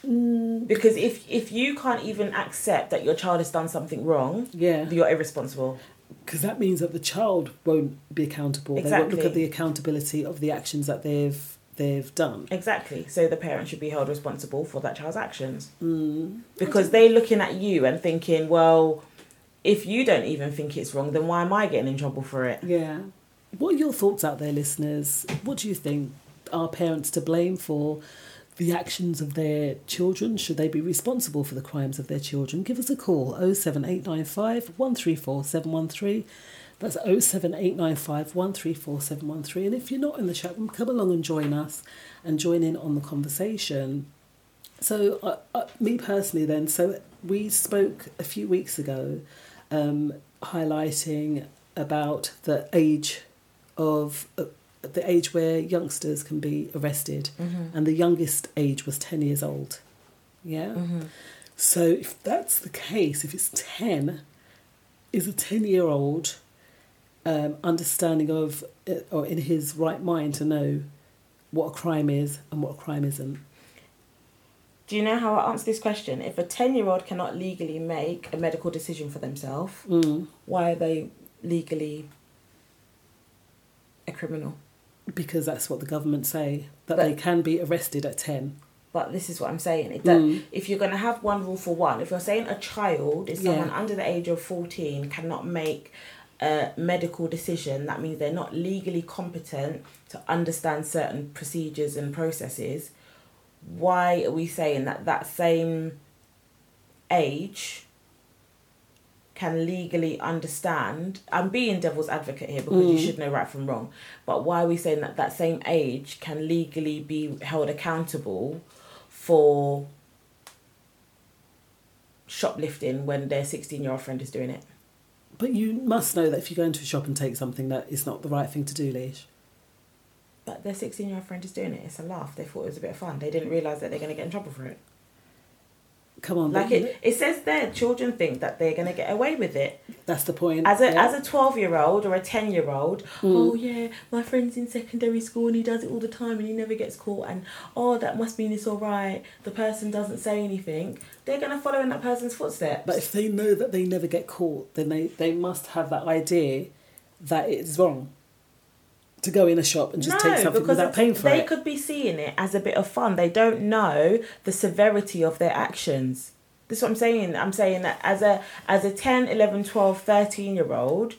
D: mm,
E: Because if if you can't even accept that your child has done something wrong,
D: yeah.
E: you're irresponsible.
D: because that means that the child won't be accountable. They won't look at the accountability of the actions that they've they've done.
E: Exactly. So the parent should be held responsible for that child's actions.
D: Mm.
E: Because they're looking at you and thinking, well, if you don't even think it's wrong, then why am I getting in trouble for it?
D: Yeah, what are your thoughts out there, listeners? What do you think? Are parents to blame for the actions of their children? Should they be responsible for the crimes of their children? Give us a call 07895 134 713. That's 07895 And if you're not in the chat room, come along and join us and join in on the conversation. So, uh, uh, me personally, then, so we spoke a few weeks ago um, highlighting about the age of uh, the age where youngsters can be arrested, and the youngest age was 10 years old. Yeah? So, if that's the case, if it's 10, is a 10 year old um, understanding of, uh, or in his right mind to know what a crime is and what a crime isn't?
E: Do you know how I answer this question? If a 10 year old cannot legally make a medical decision for themselves,
D: Mm.
E: why are they legally a criminal?
D: Because that's what the government say, that
E: But-
D: they can be arrested at 10.
E: But this is what I'm saying. It, that
D: Mm.
E: If you're going to have one rule for one, if you're saying a child is someone
D: Yeah.
E: under the age of 14 cannot make a medical decision, that means they're not legally competent to understand certain procedures and processes. Why are we saying that that same age can legally understand? I'm being devil's advocate here because you mm. should know right from wrong. But why are we saying that that same age can legally be held accountable for shoplifting when their 16 year old friend is doing it?
D: But you must know that if you go into a shop and take something, that is not the right thing to do, Leash.
E: But their 16 year old friend is doing it. It's a laugh. They thought it was a bit of fun. They didn't realise that they're going to get in trouble for it.
D: Come on,
E: Like it, it says there, children think that they're going to get away with it.
D: that's the point.
E: As a
D: yeah.
E: as a 12 year old or a 10 year old, hmm. oh yeah, my friend's in secondary school and he does it all the time and he never gets caught. And oh, that must mean it's all right. The person doesn't say anything. They're going to follow in that person's footsteps.
D: But if they know that they never get caught, then they, they must have that idea that it's wrong to go in a shop and just take something without paying for
E: they
D: it.
E: could be seeing it as a bit of fun. They don't know the severity of their actions. This is what I'm saying. I'm saying that as a as a 10, 11, 12, 13 year old,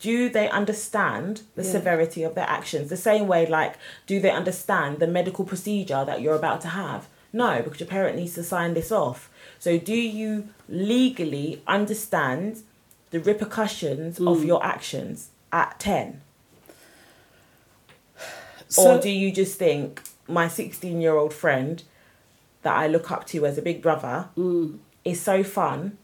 E: do they understand the
D: Yeah.
E: severity of their actions? The same way, like, do they understand the medical procedure that you're about to have? No, because your parent needs to sign this off. So, do you legally understand the repercussions
D: Mm.
E: of your actions at 10?
D: So-
E: or do you just think my 16 year old friend that I look up to as a big brother
D: Mm.
E: is so fun?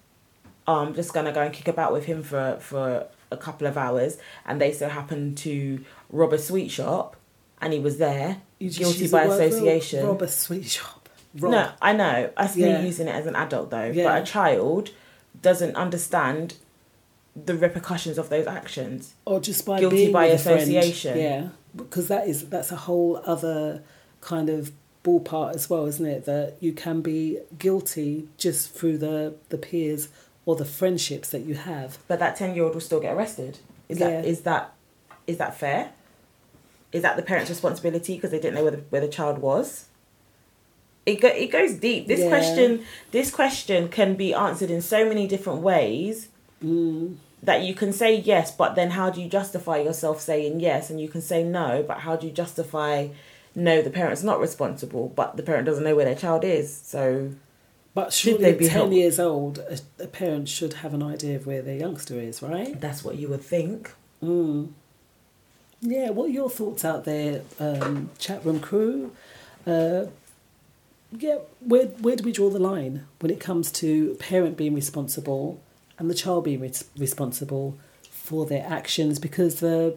E: I'm just gonna go and kick about with him for for a couple of hours, and they so happen to rob a sweet shop, and he was there,
D: You
E: guilty by association.
D: Rob, rob a sweet shop. Rob.
E: No, I know. That's
D: Yeah.
E: me using it as an adult though.
D: Yeah.
E: But a child doesn't understand the repercussions of those actions.
D: or just by
E: Guilty
D: being
E: by association.
D: Yeah, because that is that's a whole other kind of ballpark as well, isn't it? That you can be guilty just through the the peers or the friendships that you have.
E: But that ten year old will still get arrested. Is that
D: Yeah.
E: is that is that fair? Is that the parent's responsibility because they didn't know where the, where the child was? It go, it goes deep. This
D: Yeah.
E: question this question can be answered in so many different ways
D: Mm.
E: that you can say yes, but then how do you justify yourself saying yes? And you can say no, but how do you justify no? The parent's not responsible, but the parent doesn't know where their child is. So
D: But
E: Should
D: surely
E: they be
D: ten
E: helped?
D: years old, a, a parent should have an idea of where their youngster is, right?
E: that's what you would think.
D: Mm. Yeah, what are your thoughts out there, um, chat room crew? Uh, yeah, where where do we draw the line when it comes to parent being responsible and the child being res- responsible for their actions? Because the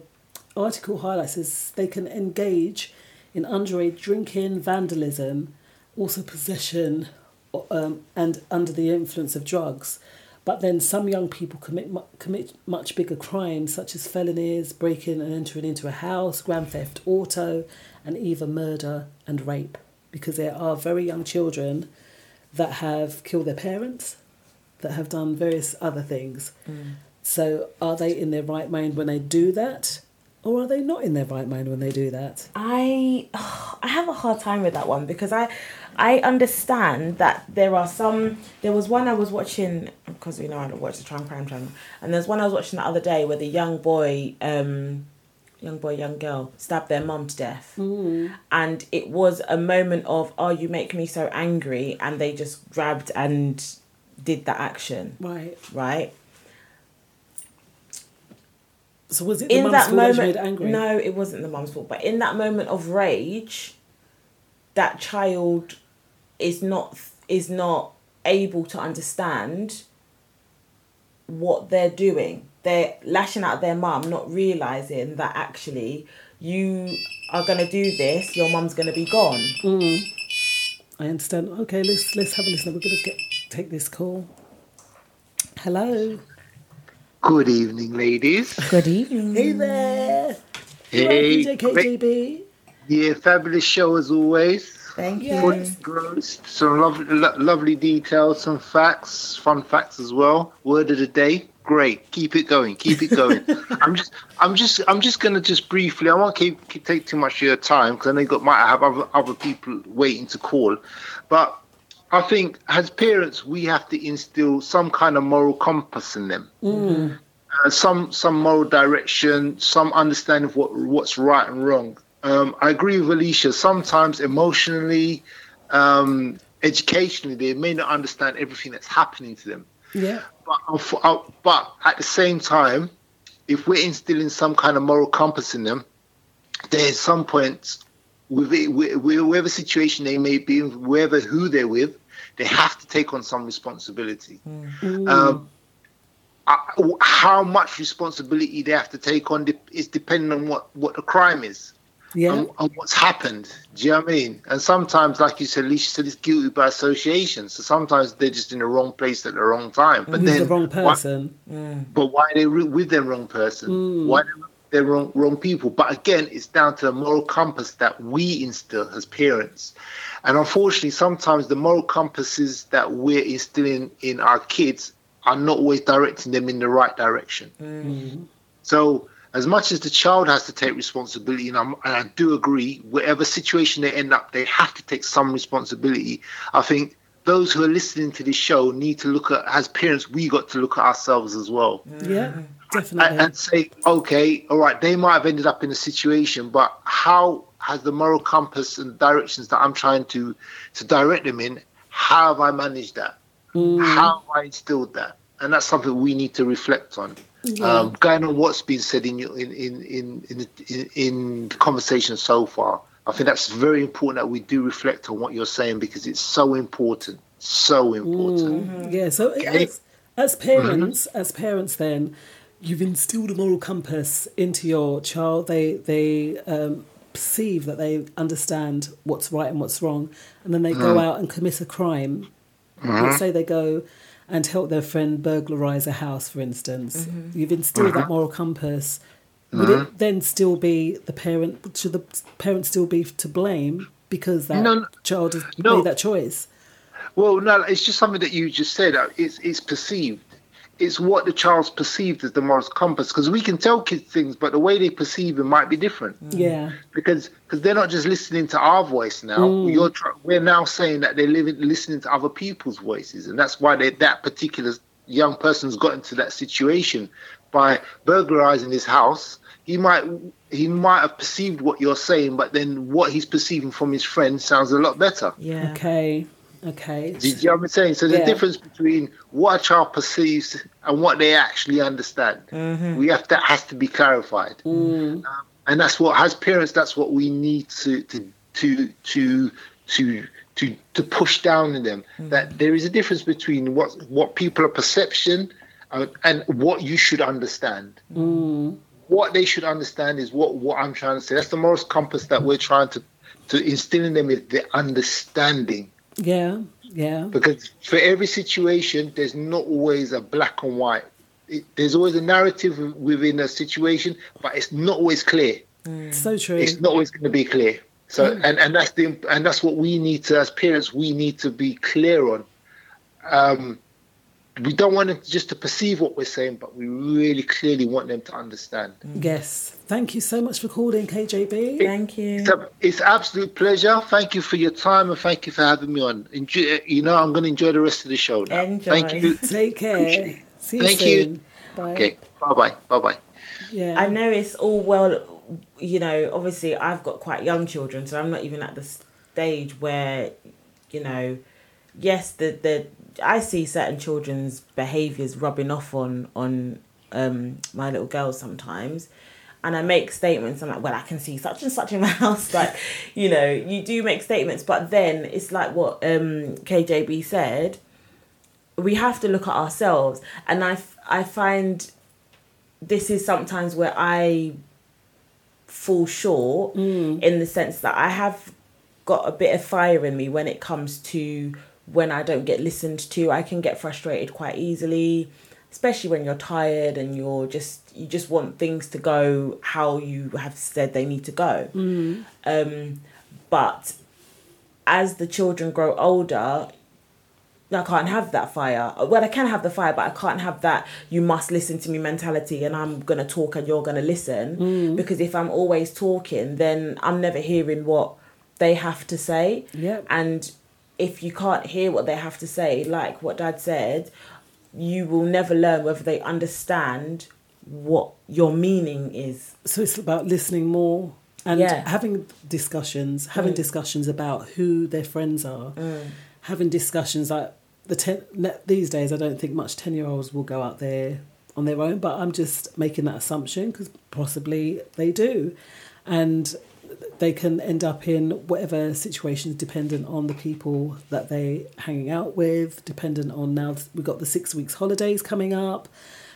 D: article highlights is they can engage in underage drinking, vandalism, also possession, um, and under the influence of drugs. But then some young people commit mu- commit much bigger crimes, such as felonies, breaking and entering into a house, grand theft auto, and even murder and rape. Because there are very young children that have killed their parents, that have done various other things. So are they in their right mind when they do that? or are they not in their right mind when they do that?
E: I I have a hard time with that one because I I understand that there are some. There was one I was watching because you know I don't watch the True Crime Channel, and there's one I was watching the other day where the young boy, um, young boy, young girl stabbed their mum to death, and it was a moment of oh you make me so angry, and they just grabbed and did that action,
D: Right.
E: right?
D: So was it the
E: in that
D: that
E: moment
D: angry?
E: no it wasn't the mum's fault but in that moment of rage that child is not is not able to understand what they're doing they're lashing out at their mum not realizing that actually you are going to do this your mum's going to be gone mm.
D: I understand. Okay, let's let's have a listen. We're gonna get take this call. Hello.
F: Good evening, ladies.
E: good evening
D: Hey there.
F: Hey,
D: Welcome,
F: great-
D: JKGB.
F: yeah, fabulous show as always.
E: thank you
D: Yes.
F: Gross. Some lovely, lo- lovely details, some facts, fun facts as well. Word of the day, great. Keep it going. Keep it going. I'm just, I'm just, I'm just gonna just briefly. I won't keep, keep take too much of your time because I know you got might have other other people waiting to call, but. I think as parents, we have to instill some kind of moral compass in them. uh, some some moral direction, some understanding of what what's right and wrong. Um, I agree with Alicia. Sometimes emotionally, um, educationally, they may not understand everything that's happening to them.
D: Yeah.
F: But uh, but at the same time, if we're instilling some kind of moral compass in them, there's some point with it, with- with whatever situation they may be, in, wherever who they're with, they have to take on some responsibility. Um, uh, how much responsibility they have to take on de- is depending on what, what the crime is
D: Yeah.
F: and, and what's happened. Do you know what I mean? And sometimes, like you said, Alicia said, it's guilty by association. So sometimes they're just in the wrong place at the wrong time. But then,
D: the wrong
F: why-
D: person?
F: but why are they re- with the wrong person? Why are wrong wrong people? But again, it's down to the moral compass that we instill as parents. And unfortunately, sometimes the moral compasses that we're instilling in our kids are not always directing them in the right direction. Mm-hmm. So, as much as the child has to take responsibility, and, I'm, and I do agree, whatever situation they end up, they have to take some responsibility. I think those who are listening to this show need to look at, as parents, we got to look at ourselves as well
D: Yeah.
F: And,
D: Definitely.
F: and say, okay, all right, they might have ended up in a situation, but how has the moral compass and directions that I'm trying to to direct them in, how have I managed that? Mm. How have I instilled that? And that's something we need to reflect on. Um, going on what's been said in in in in in, in, in the conversation so far, I think that's very important that we do reflect on what you're saying because it's so important, so important. Mm-hmm.
D: Yeah, so
F: Okay.
D: as, as mm-hmm. parents, as parents, then you've instilled a moral compass into your child. They they um, perceive that they understand what's right and what's wrong, and then they go out and commit a crime. Let's say they go and help their friend burglarize a house, for instance. You've instilled that moral compass. Would it then still be the parent? Should the parent still be to blame because that
F: No, no.
D: child has
F: No.
D: made that choice?
F: Well, no, it's just something that you just said. uh, It's it's perceived. It's what the child's perceived as the moral compass. Because we can tell kids things, but the way they perceive it might be different. Mm.
D: Yeah.
F: Because because they're not just listening to our voice now. Mm. You're tr- we're now saying that they're living listening to other people's voices, and that's why they, that particular young person's got into that situation by burglarizing his house. He might he might have perceived what you're saying, but then what he's perceiving from his friend sounds a lot better.
E: yeah
D: Okay. Okay.
F: Do you, do you know what I'm saying? So the
D: Yeah.
F: difference between what a child perceives and what they actually understand. We have that has to be clarified, um, and that's what as parents, that's what we need to to to to to to, to push down in them that there is a difference between what what people are perception uh, and what you should understand. What they should understand is what what I'm trying to say. That's the moral compass that we're trying to to instill in them is the understanding
D: Yeah. Yeah.
F: because for every situation there's not always a black and white it, there's always a narrative within a situation but it's not always clear
D: So true.
F: it's not always going to be clear so and and that's the and that's what we need to as parents we need to be clear on um we don't want them just to perceive what we're saying, but we really clearly want them to understand. Mm.
D: Yes. Thank you so much for calling, KJB.
E: Thank you.
F: It's, a, it's absolute pleasure. Thank you for your time and thank you for having me on. Enjoy, you know, I'm going to enjoy the rest of the show now.
E: Enjoy.
F: Thank you.
D: Take care. See you
F: Thank you.
D: soon. Bye.
F: Okay. Bye bye. Bye bye.
D: Yeah.
E: I know it's all well, you know, obviously I've got quite young children, so I'm not even at the stage where, you know, yes, the, the I see certain children's behaviours rubbing off on on um, my little girls sometimes. And I make statements. I'm like, well, I can see such and such in my house. Like, you know, you do make statements, but then it's like what um, KJB said. We have to look at ourselves, and I, f- I find this is sometimes where I fall short in the sense that I have got a bit of fire in me when it comes to when I don't get listened to. I can get frustrated quite easily, especially when you're tired and you're just you just want things to go how you have said they need to go. Um, but as the children grow older, I can't have that fire. Well, I can have the fire, but I can't have that you must listen to me mentality and I'm going to talk and you're going to listen. Because if I'm always talking, then I'm never hearing what they have to say.
D: Yep.
E: And if you can't hear what they have to say, like what dad said, you will never learn whether they understand what your meaning is.
D: so it's about listening more and
E: Yeah.
D: having discussions, having
E: Mm.
D: discussions about who their friends are, having discussions like the ten these days. I don't think much ten year olds will go out there on their own, but I'm just making that assumption because possibly they do, and they can end up in whatever situations dependent on the people that they're hanging out with, dependent on now we've got the six weeks holidays coming up,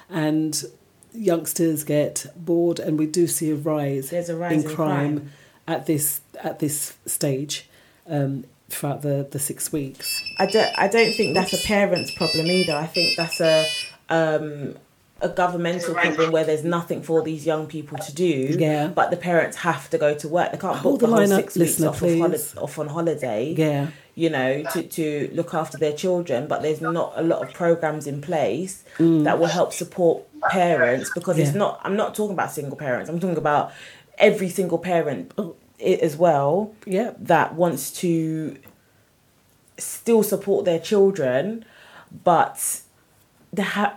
D: and youngsters get bored, and we do see a rise,
E: There's a rise
D: in
E: in
D: crime,
E: crime.
D: at this at this stage um, throughout the, the six weeks.
E: I don't I don't think that's a parent's problem either. I think that's a um a governmental problem where there's nothing for these young people to do.
D: Yeah.
E: But the parents have to go to work. They can't
D: Hold
E: book
D: the
E: the, whole
D: line up,
E: six weeks
D: listener,
E: off, of holi-
D: please.
E: off on holiday.
D: Yeah.
E: You know, to, to look after their children, but there's not a lot of programs in place
D: Mm.
E: that will help support parents because it's not. I'm not talking about single parents. I'm talking about every single parent as well
D: Yeah.
E: that wants to still support their children, but they have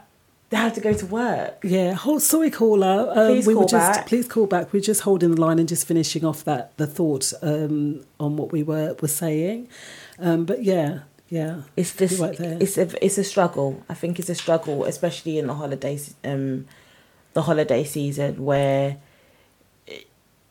E: they have to go to work.
D: Yeah, hold, sorry, caller. Um,
E: Please
D: we were
E: call
D: just
E: back.
D: please call back. We're just holding the line and just finishing off that the thought um, on what we were were saying. Um, but yeah, yeah,
E: It's just
D: right there.
E: it's a it's a struggle. I think it's a struggle, especially in the holidays, um, the holiday season where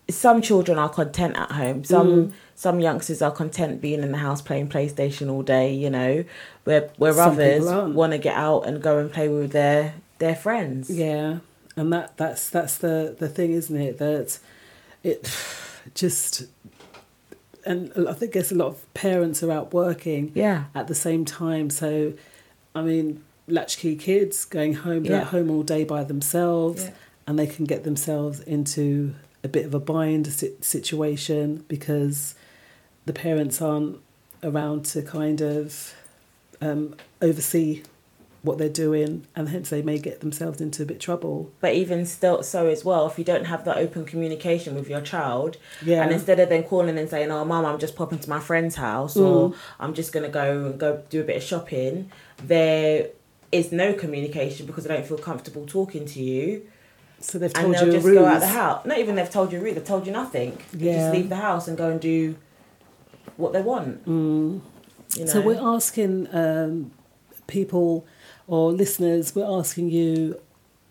E: some children are content at home. Some
D: Mm.
E: Some youngsters are content being in the house playing PlayStation all day. You know, where where
D: Some
E: others want to get out and go and play with their their friends.
D: yeah. And that that's that's the the thing, isn't it? That it just and I think guess a lot of parents are out working.
E: Yeah.
D: at the same time. So, I mean, latchkey kids going home, they're at home all day by themselves,
E: Yeah.
D: and they can get themselves into a bit of a bind situation because the parents aren't around to kind of um, oversee what they're doing, and hence they may get themselves into a bit of trouble.
E: But even still, so as well, if you don't have that open communication with your child,
D: Yeah.
E: and instead of then calling and saying, "Oh, mum, I'm just popping to my friend's house,"
D: Mm.
E: or "I'm just gonna go and go do a bit of shopping," there is no communication because they don't feel comfortable talking to you,
D: So they've
E: and
D: told
E: they'll
D: you a
E: just go out the house. Not even they've told you route; they've told you nothing. They
D: Yeah.
E: just leave the house and go and do what they want. Mm. You know?
D: So we're asking um, people or listeners, we're asking you,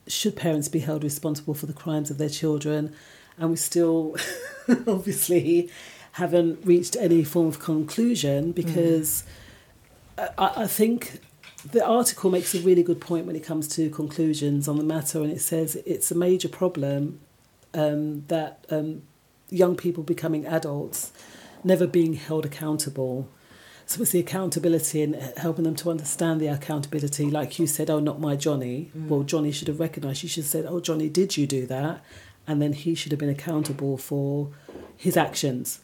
D: should parents be held responsible for the crimes of their children? And we still, obviously, haven't reached any form of conclusion because I, I think the article makes a really good point when it comes to conclusions on the matter, and it says it's a major problem um, that um, young people becoming adults never being held accountable. So it's the accountability and helping them to understand the accountability. Like you said, oh, not my Johnny. Mm. Well, Johnny should have recognised. You should have said, oh, Johnny, did you do that? And then he should have been accountable for his actions.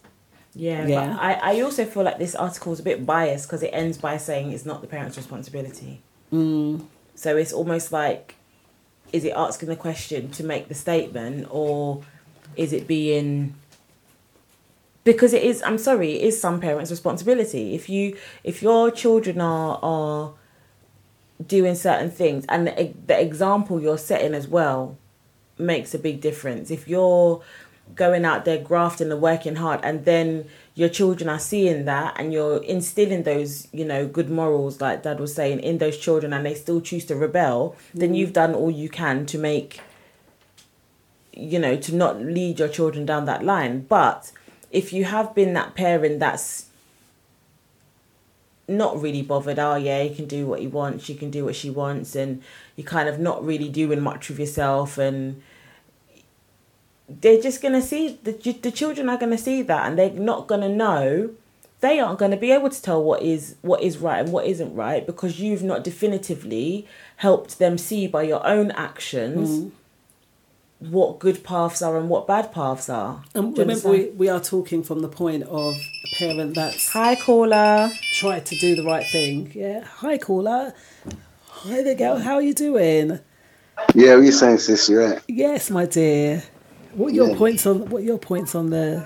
E: Yeah,
D: Yeah.
E: I, I also feel like this article is a bit biased because it ends by saying it's not the parents' responsibility. Mm. So it's almost like, is it asking the question to make the statement, or is it being because it is i'm sorry it is some parents responsibility. If you if your children are are doing certain things and the, the example you're setting as well makes a big difference. If you're going out there grafting and working hard and then your children are seeing that and you're instilling those you know good morals like dad was saying in those children and they still choose to rebel then mm-hmm. you've done all you can to make you know to not lead your children down that line. But if you have been that parent that's not really bothered oh yeah you can do what he wants you can do what she wants and you're kind of not really doing much with yourself and they're just to see the, the children are to see that and they're not to know they aren't to be able to tell what is what is right and what isn't right because you've not definitively helped them see by your own actions mm-hmm. What good paths are and what bad paths are.
D: And
E: Do
D: remember, we, we are talking from the point of a parent that's
E: Hi, caller.
D: tried to do the right thing. Yeah. Hi, caller. Hi there, girl. How are you doing?
G: Yeah, what you saying, sis? You're right.
D: Yes, my dear. What are your
G: Yeah.
D: points on? What are your points on the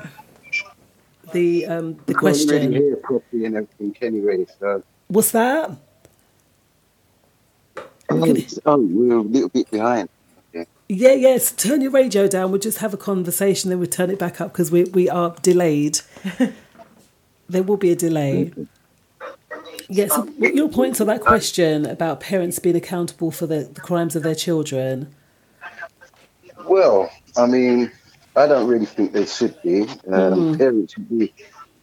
D: the um the
G: Can't really
D: question?
G: hear properly and everything anyway. So,
D: What's that?
G: oh, we're a little bit behind.
D: Yeah, yes. Turn your radio down. We'll just have a conversation, then we'll turn it back up because we we are delayed. there will be a delay. Yes. so what your points on that question about parents being accountable for the, the crimes of their children?
G: Well, I mean, I don't really think they should be. Um, Parents should be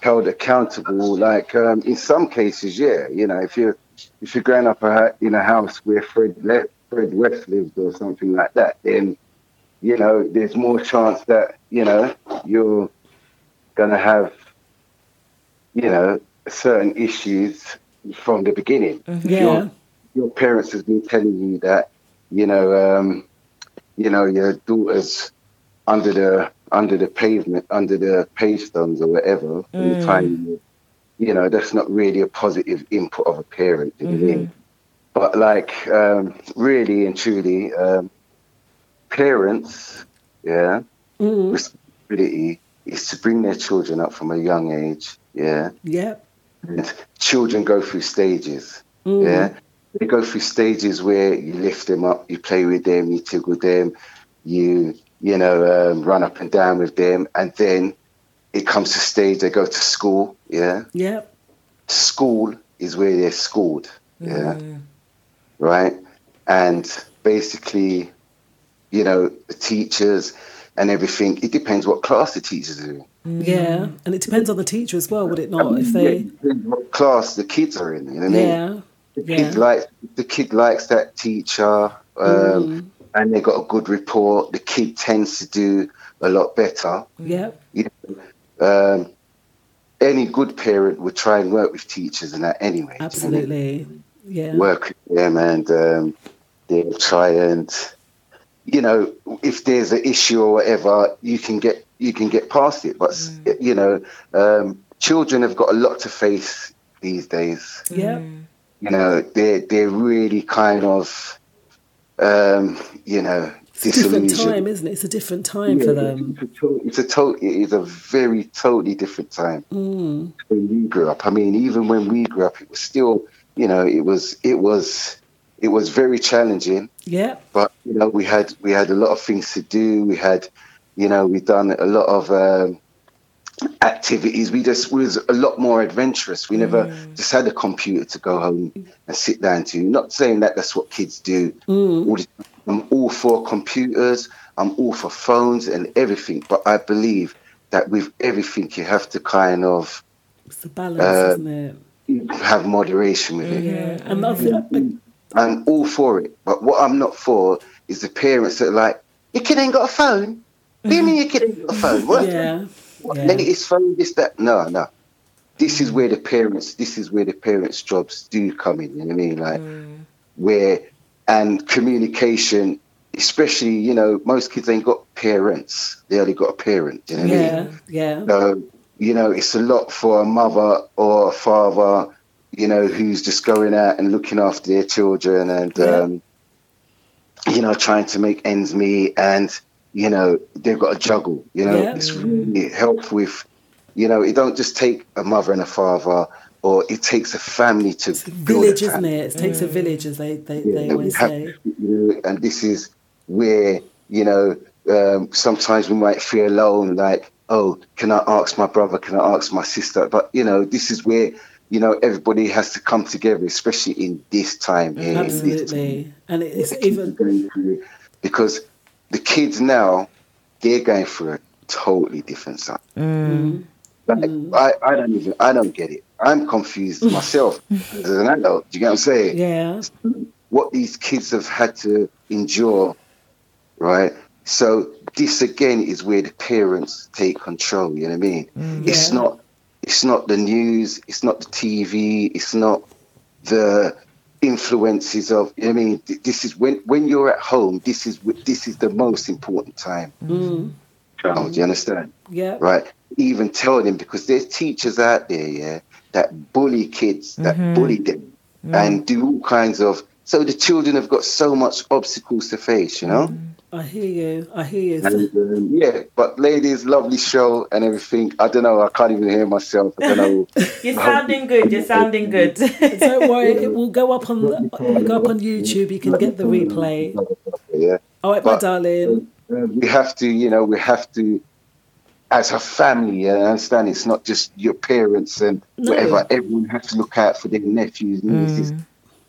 G: held accountable. Like um, in some cases, yeah. You know, if you're if you're growing up a, in a house where Fred Le- Fred West lived or something like that, then you know there's more chance that you know you're gonna have you know certain issues from the beginning mm-hmm.
D: Yeah.
G: your parents has been telling you that, you know, um, you know, your daughter's under the under the pavement, under the pavestones or whatever, from the mm. time you, know, that's not really a positive input of a parent, do you know what I mean? Mm-hmm. But like, um, really and truly, um, parents, yeah, responsibility is to bring their children up from a young age, yeah,
D: Yep.
G: and children go through stages. Yeah, they go through stages where you lift them up, you play with them, you tickle them, you you know um, run up and down with them, and then it comes to stage they go to school. Yeah,
D: Yep.
G: school is where they're schooled. Yeah, right, and basically, you know, the teachers and everything. It depends what class the teachers are in.
D: Yeah. And it depends on the teacher as well, would it not? If they.
G: it depends what class the kids are in. You know what I mean?
D: Yeah.
G: the
D: Yeah.
G: kid likes the kid likes that teacher um, and they got a good report the kid tends to do a lot better
D: Yeah.
G: you know, um, any good parent would try and work with teachers and that anyway Absolutely. you know I mean?
D: Absolutely. Yeah.
G: work with them and um, they'll try and you know if there's an issue or whatever you can get you can get past it but you know um, children have got a lot to face these days
D: yeah
G: you know, they're they're really kind of, um, you know,
D: It's a different time, isn't it? It's a different time for them.
G: It's a, to- it's a to- it is a very totally different time
D: Mm.
G: when we grew up. I mean, even when we grew up, it was still, you know, it was it was it was very challenging.
D: Yep.
G: But you know, we had we had a lot of things to do. We had, you know, we done a lot of um, activities. We just was a lot more adventurous. We never just had a computer to go home and sit down to. Not saying that that's what kids do. All the- I'm all for computers. I'm all for phones and everything. But I believe that with everything, you have to kind of
D: It's the balance,
G: Uh,
D: isn't it?
G: Have moderation with it.
D: Yeah. And I think,
G: I'm all for it. But what I'm not for is the parents that are like, your kid ain't got a phone. What do you mean your kid ain't got a phone? What?
D: yeah.
G: What,
D: yeah.
G: Latest phone, this, that. No, no. This is where the parents, this is where the parents' jobs do come in. You know what I mean? Like, where, and communication, especially, you know, most kids ain't got parents. They only got a parent. You know what I mean?
D: Yeah. Yeah.
G: So, you know, it's a lot for a mother or a father, you know, who's just going out and looking after their children and,
D: Yeah.
G: um, you know, trying to make ends meet and, you know, they've got to juggle, you know,
D: Yeah.
G: it's really help with, you know, it don't just take a mother and a father or it takes a family to
D: It's a
G: build
D: village,
G: a
D: isn't
G: family.
D: it? It takes a village, as they, they,
G: Yeah,
D: they always
G: have-
D: say.
G: you know, and this is where you know um, sometimes we might feel alone, like, oh, can I ask my brother? Can I ask my sister? But you know, this is where you know everybody has to come together, especially in this time. here, in this
D: Absolutely. And it's
G: the kids are
D: even,
G: because the kids now they're going through a totally different side. Mm. Mm-hmm. Like, mm-hmm. I, I don't even I don't get it. I'm confused myself as an adult. Do you get what I'm saying?
D: yeah,
G: what these kids have had to endure, right? So this again is where the parents take control. You know what I mean? Mm. It's
D: Yeah.
G: not. It's not the news. It's not the TV. It's not the influences of. You know what I mean? This is when when you're at home. This is this is the most important time. Child, do you understand?
D: yeah.
G: right? Even tell them because there's teachers out there, yeah, that bully kids, that mm-hmm. bully them, mm. and do all kinds of. So the children have got so much obstacles to face, you know.
D: I hear you. I hear you.
G: And um, yeah, but ladies, lovely show and everything. I don't know. I can't even hear myself. I don't know.
E: You're sounding good. You're sounding good.
D: Don't worry, it will go up on the, will go up on YouTube. You can get the replay.
G: yeah.
D: All right, my darling.
G: Uh, we have to, you know, we have to, as a family, yeah, I understand it's not just your parents and
D: No.
G: whatever. Everyone has to look out for their nephews, and nieces,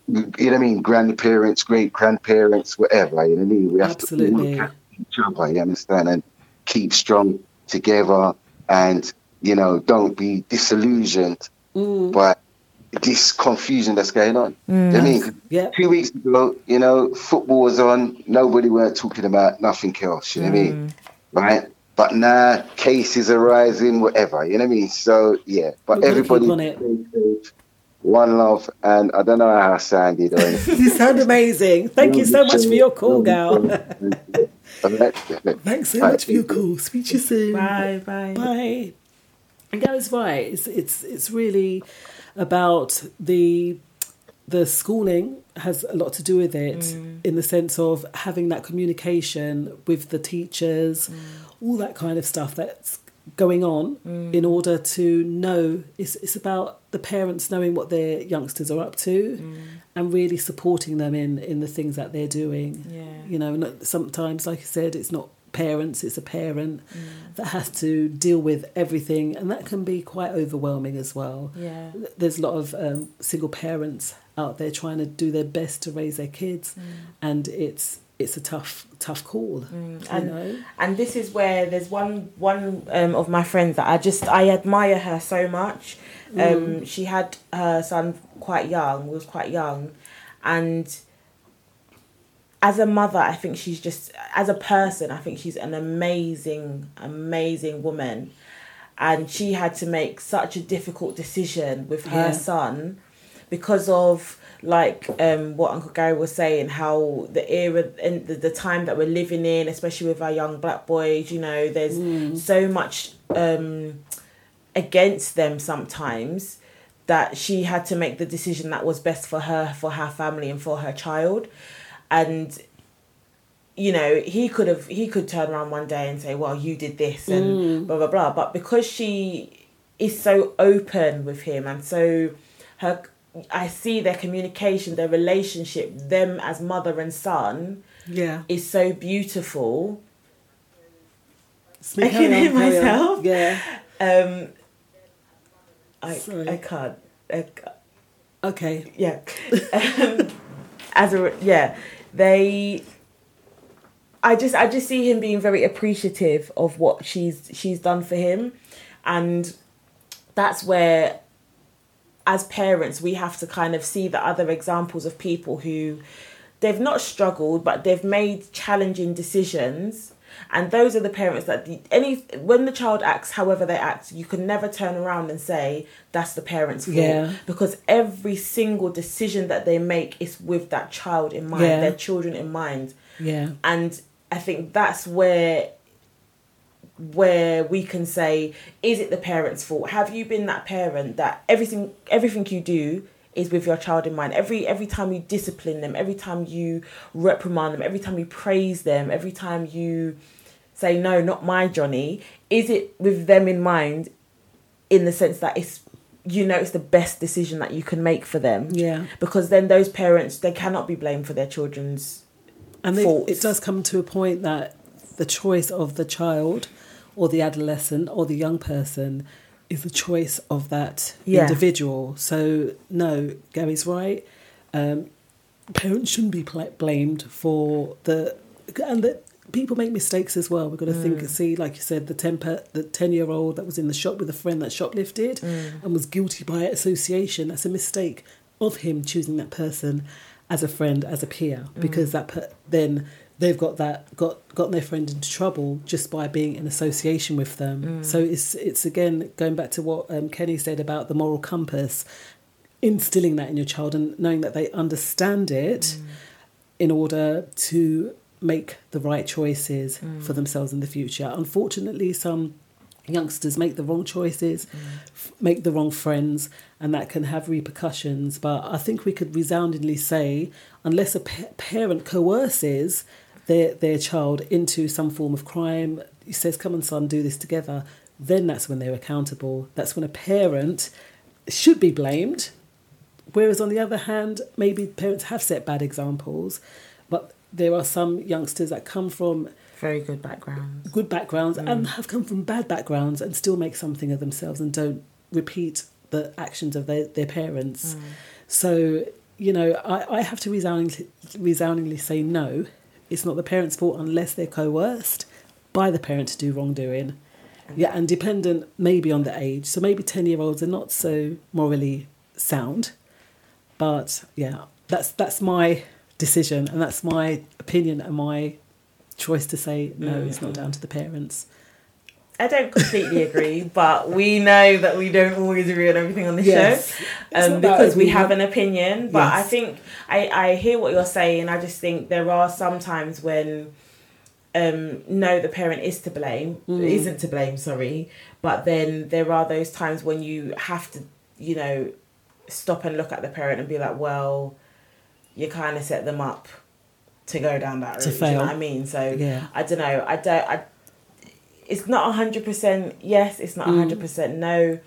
G: you know what I mean, grandparents, great grandparents, whatever. You know what I mean? We have
D: Absolutely.
G: to look at each other, you understand, and keep strong together, and you know, don't be disillusioned
D: Mm.
G: by this confusion that's going on. You know I mean?
D: Yeah.
G: Two weeks ago, you know, football was on. Nobody weren't talking about nothing else. You know what I mean? Right? But now cases are rising, whatever. You know what I mean? So yeah. But
D: We're
G: everybody,
D: keep on it.
G: stay safe. one love, and I don't know how I sounded or anything.
D: You sound amazing. Thank you so much for your call, gal.
G: All right.
D: Thanks so much for your call. Speak to you soon.
E: bye, bye.
D: Bye. And Gary's right. It's it's it's really about the the schooling has a lot to do with it mm. in the sense of having that communication with the teachers, mm. all that kind of stuff that's going on mm. in order to know it's it's about the parents knowing what their youngsters are up to mm. and really supporting them in in the things that they're doing.
E: Yeah.
D: you know sometimes like i said it's not parents it's a parent mm. that has to deal with everything and that can be quite overwhelming as well.
E: Yeah.
D: there's a lot of um, single parents out there trying to do their best to raise their kids and it's it's a tough tough call you
E: and
D: know
E: and this is where there's one one um, of my friends that I just I admire her so much. Um, She had her son quite young, was quite young, and as a mother, I think she's just as a person, I think she's an amazing, amazing woman, and she had to make such a difficult decision with her
D: Yeah.
E: son because of like um what Uncle Gary was saying, how the era and the, the time that we're living in, especially with our young black boys, you know, there's so much um against them sometimes that she had to make the decision that was best for her, for her family and for her child. And you know, he could have he could turn around one day and say, Well, you did this and blah blah blah. But because she is so open with him and so her I see their communication, their relationship, them as mother and son
D: yeah
E: is so beautiful.
D: Speak-
E: I can hear
D: carry on.
E: myself.
D: yeah
E: Um I
D: Sorry.
E: I can't. I,
D: okay
E: yeah. um, as a yeah, they I just I just see him being very appreciative of what she's she's done for him and that's where as parents we have to kind of see the other examples of people who they've not struggled but they've made challenging decisions and those are the parents that the, any when the child acts however they act you can never turn around and say that's the parents fault
D: Yeah.
E: because every single decision that they make is with that child in mind
D: Yeah.
E: their children in mind
D: yeah
E: and i think that's where where we can say is it the parents fault have you been that parent that everything everything you do is with your child in mind. Every every time you discipline them, every time you reprimand them, every time you praise them, every time you say no, not my Johnny, is it with them in mind in the sense that it's you know it's the best decision that you can make for them.
D: Yeah.
E: Because then those parents they cannot be blamed for their children's
D: and they, it does come to a point that the choice of the child or the adolescent or the young person is the choice of that
E: Yeah.
D: individual. So no, Gary's right. Um, parents shouldn't be pla blamed for the and that people make mistakes as well. We've got to think, mm. and see, like you said, the temper, the ten year old that was in the shop with a friend that shoplifted mm. and was guilty by association. That's a mistake of him choosing that person as a friend, as a peer, mm. because that per- then they've got that got gotten their friend into trouble just by being in association with them. Mm. So it's it's again going back to what um, Kenny said about the moral compass, instilling that in your child and knowing that they understand it mm. in order to make the right choices mm. for themselves in the future. Unfortunately, some youngsters make the wrong choices, f- make the wrong friends, and that can have repercussions. But I think we could resoundingly say, unless a pa- parent coerces their their child into some form of crime, he says, "Come on, son, do this together." Then that's when they're accountable. That's when a parent should be blamed. Whereas on the other hand, maybe parents have set bad examples, but there are some youngsters that come from
E: very good backgrounds,
D: good backgrounds mm. and have come from bad backgrounds and still make something of themselves and don't repeat the actions of their, their parents. Mm. So, you know, I, I have to resoundingly, resoundingly say no. It's not the parent's fault unless they're coerced by the parent to do wrongdoing. Yeah, and dependent maybe on the age. So maybe 10 year olds are not so morally sound. But yeah, that's that's my decision and that's my opinion and my choice to say no, mm, it's not mm. down to the parents.
E: I don't completely agree, but we know that we don't always agree on everything on the
D: Yes.
E: show um, because we have an opinion. But I think I, I hear what you're saying. I just think there are some times when um, no, the parent is to blame,
D: Mm.
E: isn't to blame, sorry. But then there are those times when you have to, you know, stop and look at the parent and be like, well, you kind of set them up to go down that route.
D: To
E: do you know
D: fail.
E: what I mean? So
D: Yeah.
E: I don't know. I don't. I. It's not hundred percent yes. It's
D: Mm.
E: not hundred percent no.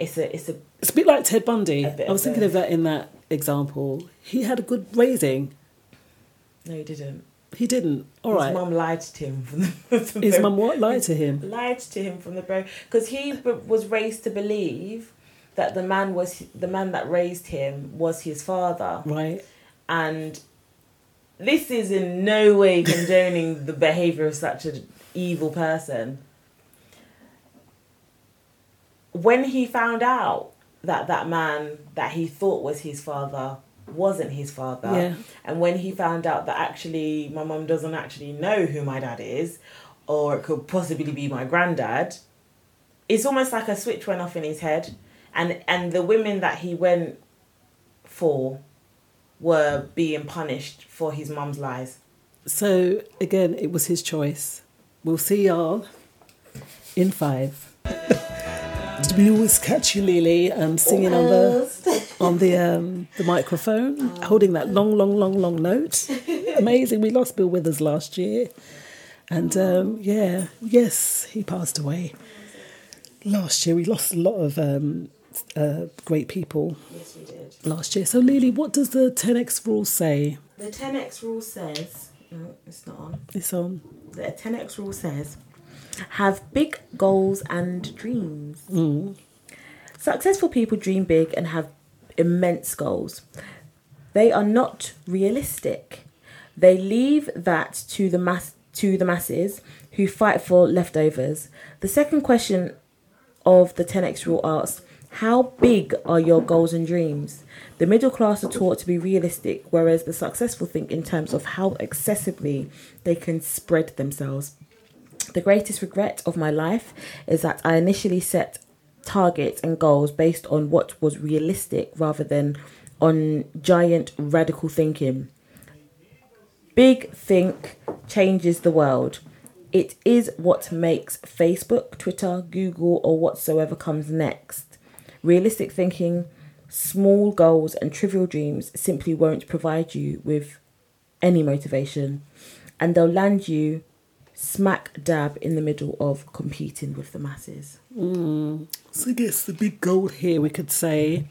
E: It's a. It's a.
D: It's a bit like Ted Bundy. I was
E: of
D: thinking
E: both.
D: of that in that example. He had a good raising.
E: No, he didn't.
D: He didn't. All
E: His
D: right.
E: mum lied to him from the. From
D: His mum what lied to him.
E: lied to him from the bro because he b- was raised to believe that the man was the man that raised him was his father
D: Right.
E: and this is in no way condoning the behavior of such an evil person when he found out that that man that he thought was his father wasn't his father
D: Yeah.
E: and when he found out that actually my mum doesn't actually know who my dad is or it could possibly be my granddad it's almost like a switch went off in his head and and the women that he went for were being punished for his mum's lies
D: So again, it was his choice. We'll see y'all in five. Did we always catch you, Lily, um, singing on the on the um, the microphone, holding that long, long, long, long note? Amazing. We lost Bill Withers last year, and um, yeah, yes, he passed away last year. We lost a lot of um, uh, great people
E: yes we did
D: last year. So, Lily, what does the 10x rule say?
E: the 10x rule says no it's not on.
D: It's on.
E: the 10x rule says have big goals and dreams. Mm. Successful people dream big and have immense goals. They are not realistic. They leave that to the mass to the masses who fight for leftovers. The second question of the 10x rule asks how big are your goals and dreams the middle class are taught to be realistic whereas the successful think in terms of how excessively they can spread themselves the greatest regret of my life is that I initially set targets and goals based on what was realistic rather than on giant radical thinking. Big think changes the world. It is what makes Facebook, Twitter, Google, or whatsoever comes next. Realistic thinking Small goals and trivial dreams simply won't provide you with any motivation, and they'll land you smack dab in the middle of competing with the masses. Mm.
D: So I guess the big goal here we could say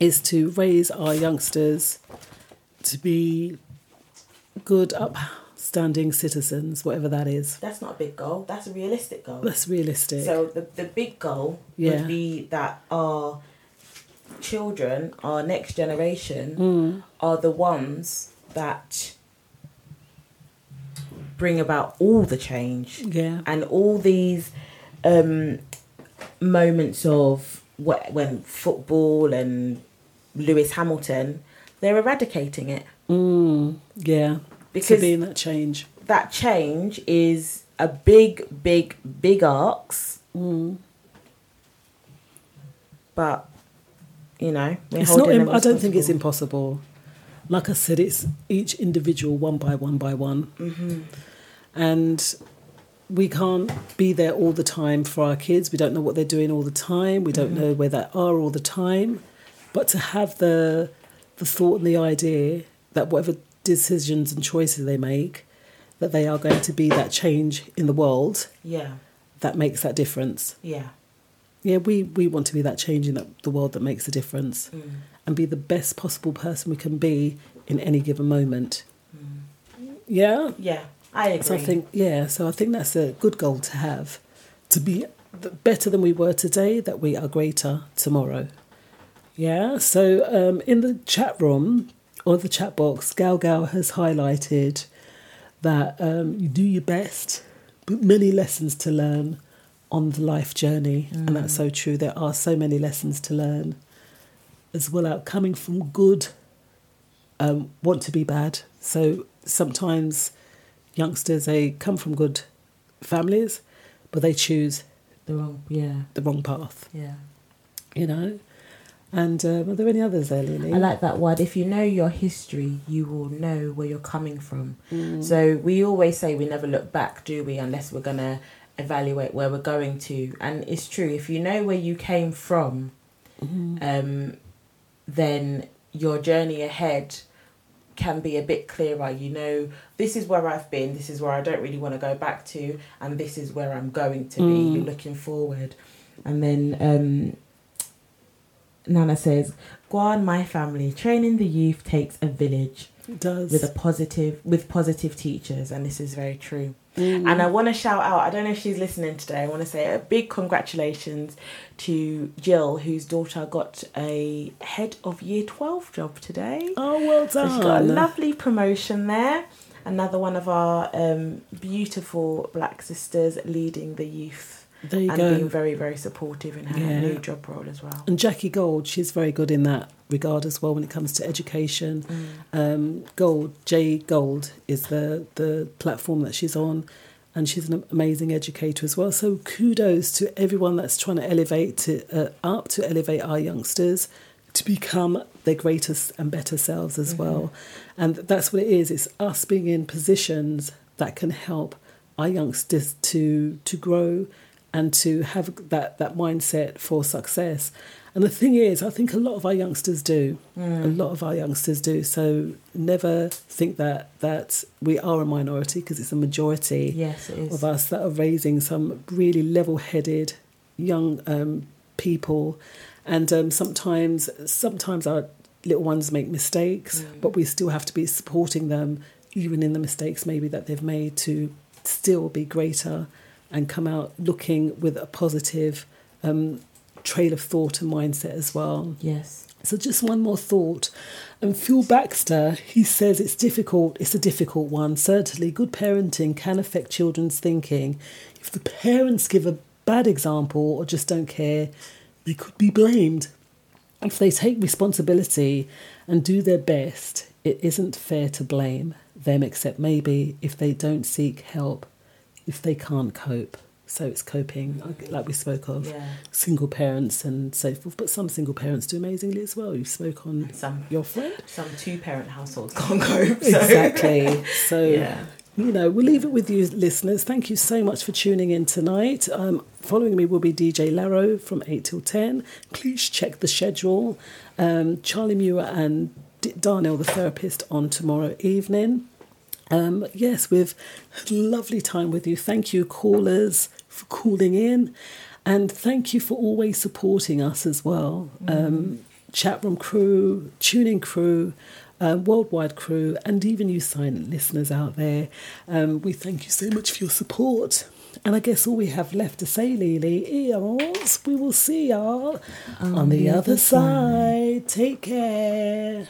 D: is to raise our youngsters to be good, upstanding citizens, whatever that is.
E: That's not a big goal. That's a realistic goal.
D: That's realistic.
E: So the, the big goal
D: Yeah.
E: would be that our children, our next generation,
D: Mm.
E: are the ones that bring about all the change
D: yeah.
E: and all these um, moments of wh- when football and Lewis Hamilton, they're eradicating it
D: Mm, yeah. To
E: Because-
D: be in that change.
E: that change is a big, big, big arcs.
D: Mm.
E: But you know,
D: It's not. Im- I don't think it's impossible. Like I said, it's each individual, one by one by one, and we can't be there all the time for our kids. We don't know what they're doing all the time. We don't know where they are all the time. But to have the the thought and the idea that whatever decisions and choices they make, that they are going to be that change in the world
E: Yeah,
D: that makes that difference.
E: yeah,
D: Yeah, we, we want to be that change in the- the world that makes a difference
E: Mm.
D: and be the best possible person we can be in any given moment.
E: Mm.
D: Yeah?
E: yeah. I agree.
D: So I think, yeah, so I think that's a good goal to have to be better than we were today, that we are greater tomorrow. Yeah, so um, in the chat room or the chat box, Gal Gal has highlighted that um, you do your best, but many lessons to learn on the life journey. And that's so true. There are so many lessons to learn as well out coming from good, um, want to be bad. So sometimes youngsters, they come from good families, but they choose
E: the wrong. Yeah,
D: the wrong path,
E: yeah.
D: you know? And um, are there any others there, Lily?
E: I like that word. If you know your history, you will know where you're coming from. So we always say we never look back, do we? Unless we're gonna evaluate where we're going to. And it's true. If you know where you came from, um, then your journey ahead can be a bit clearer. You know, this is where I've been. This is where I don't really want to go back to, and this is where I'm going to be. You're looking forward, and then. Um, Nana says, "Go on, my family. Training the youth takes a village
D: It does.
E: with a positive with positive teachers, and this is very true." And I want to shout out. I don't know if she's listening today. I want to say a big congratulations to Jill, whose daughter got a head of year twelve job today.
D: oh, well
E: So
D: done.
E: she got a lovely promotion there. Another one of our um, beautiful black sisters leading the youth
D: there you
E: and
D: go.
E: being very, very supportive in her
D: Yeah.
E: new job role as well.
D: And Jackie Gold, she's very good in that regard as well when it comes to education. Um, Gold, J Gold is the, the platform that she's on, and she's an amazing educator as well. So kudos to everyone that's trying to elevate to, uh, up to elevate our youngsters to become their greatest and better selves as well. And that's what it is. It's us being in positions that can help our youngsters to to grow and to have that, that mindset for success. And the thing is, I think a lot of our youngsters do. A lot of our youngsters do. So never think that that we are a minority because it's a majority
E: Yes, it is.
D: of us that are raising some really level-headed young um, people, and um, sometimes sometimes our little ones make mistakes, but we still have to be supporting them, even in the mistakes maybe that they've made, to still be greater and come out looking with a positive um, trail of thought and mindset as well.
E: Yes.
D: So just one more thought. And Phil Baxter, he says it's difficult, it's a difficult one. Certainly, good parenting can affect children's thinking. If the parents give a bad example or just don't care, they could be blamed. If they take responsibility and do their best, it isn't fair to blame them, except maybe if they don't seek help, if they can't cope. So it's coping, like- we spoke of
E: Yeah.
D: single parents and so forth. But some single parents do amazingly as well. You spoke on
E: Some
D: your friend.
E: some two parent households can't cope. So.
D: Exactly. So
E: Yeah.
D: you know, we'll leave it with you, listeners. Thank you so much for tuning in tonight. Um, following me will be DJ Laro from 8 till 10. Please check the schedule. Um, Charlie Muir and D- Darnell, the therapist, on tomorrow evening. Um, yes, we've had a lovely time with you. Thank you, callers, for calling in. And thank you for always supporting us as well. Um, chat room crew, tuning crew, uh, worldwide crew, and even you silent listeners out there. Um, we thank you so much for your support. And I guess all we have left to say, Lily, is we will see y'all on, the, other side. Take care.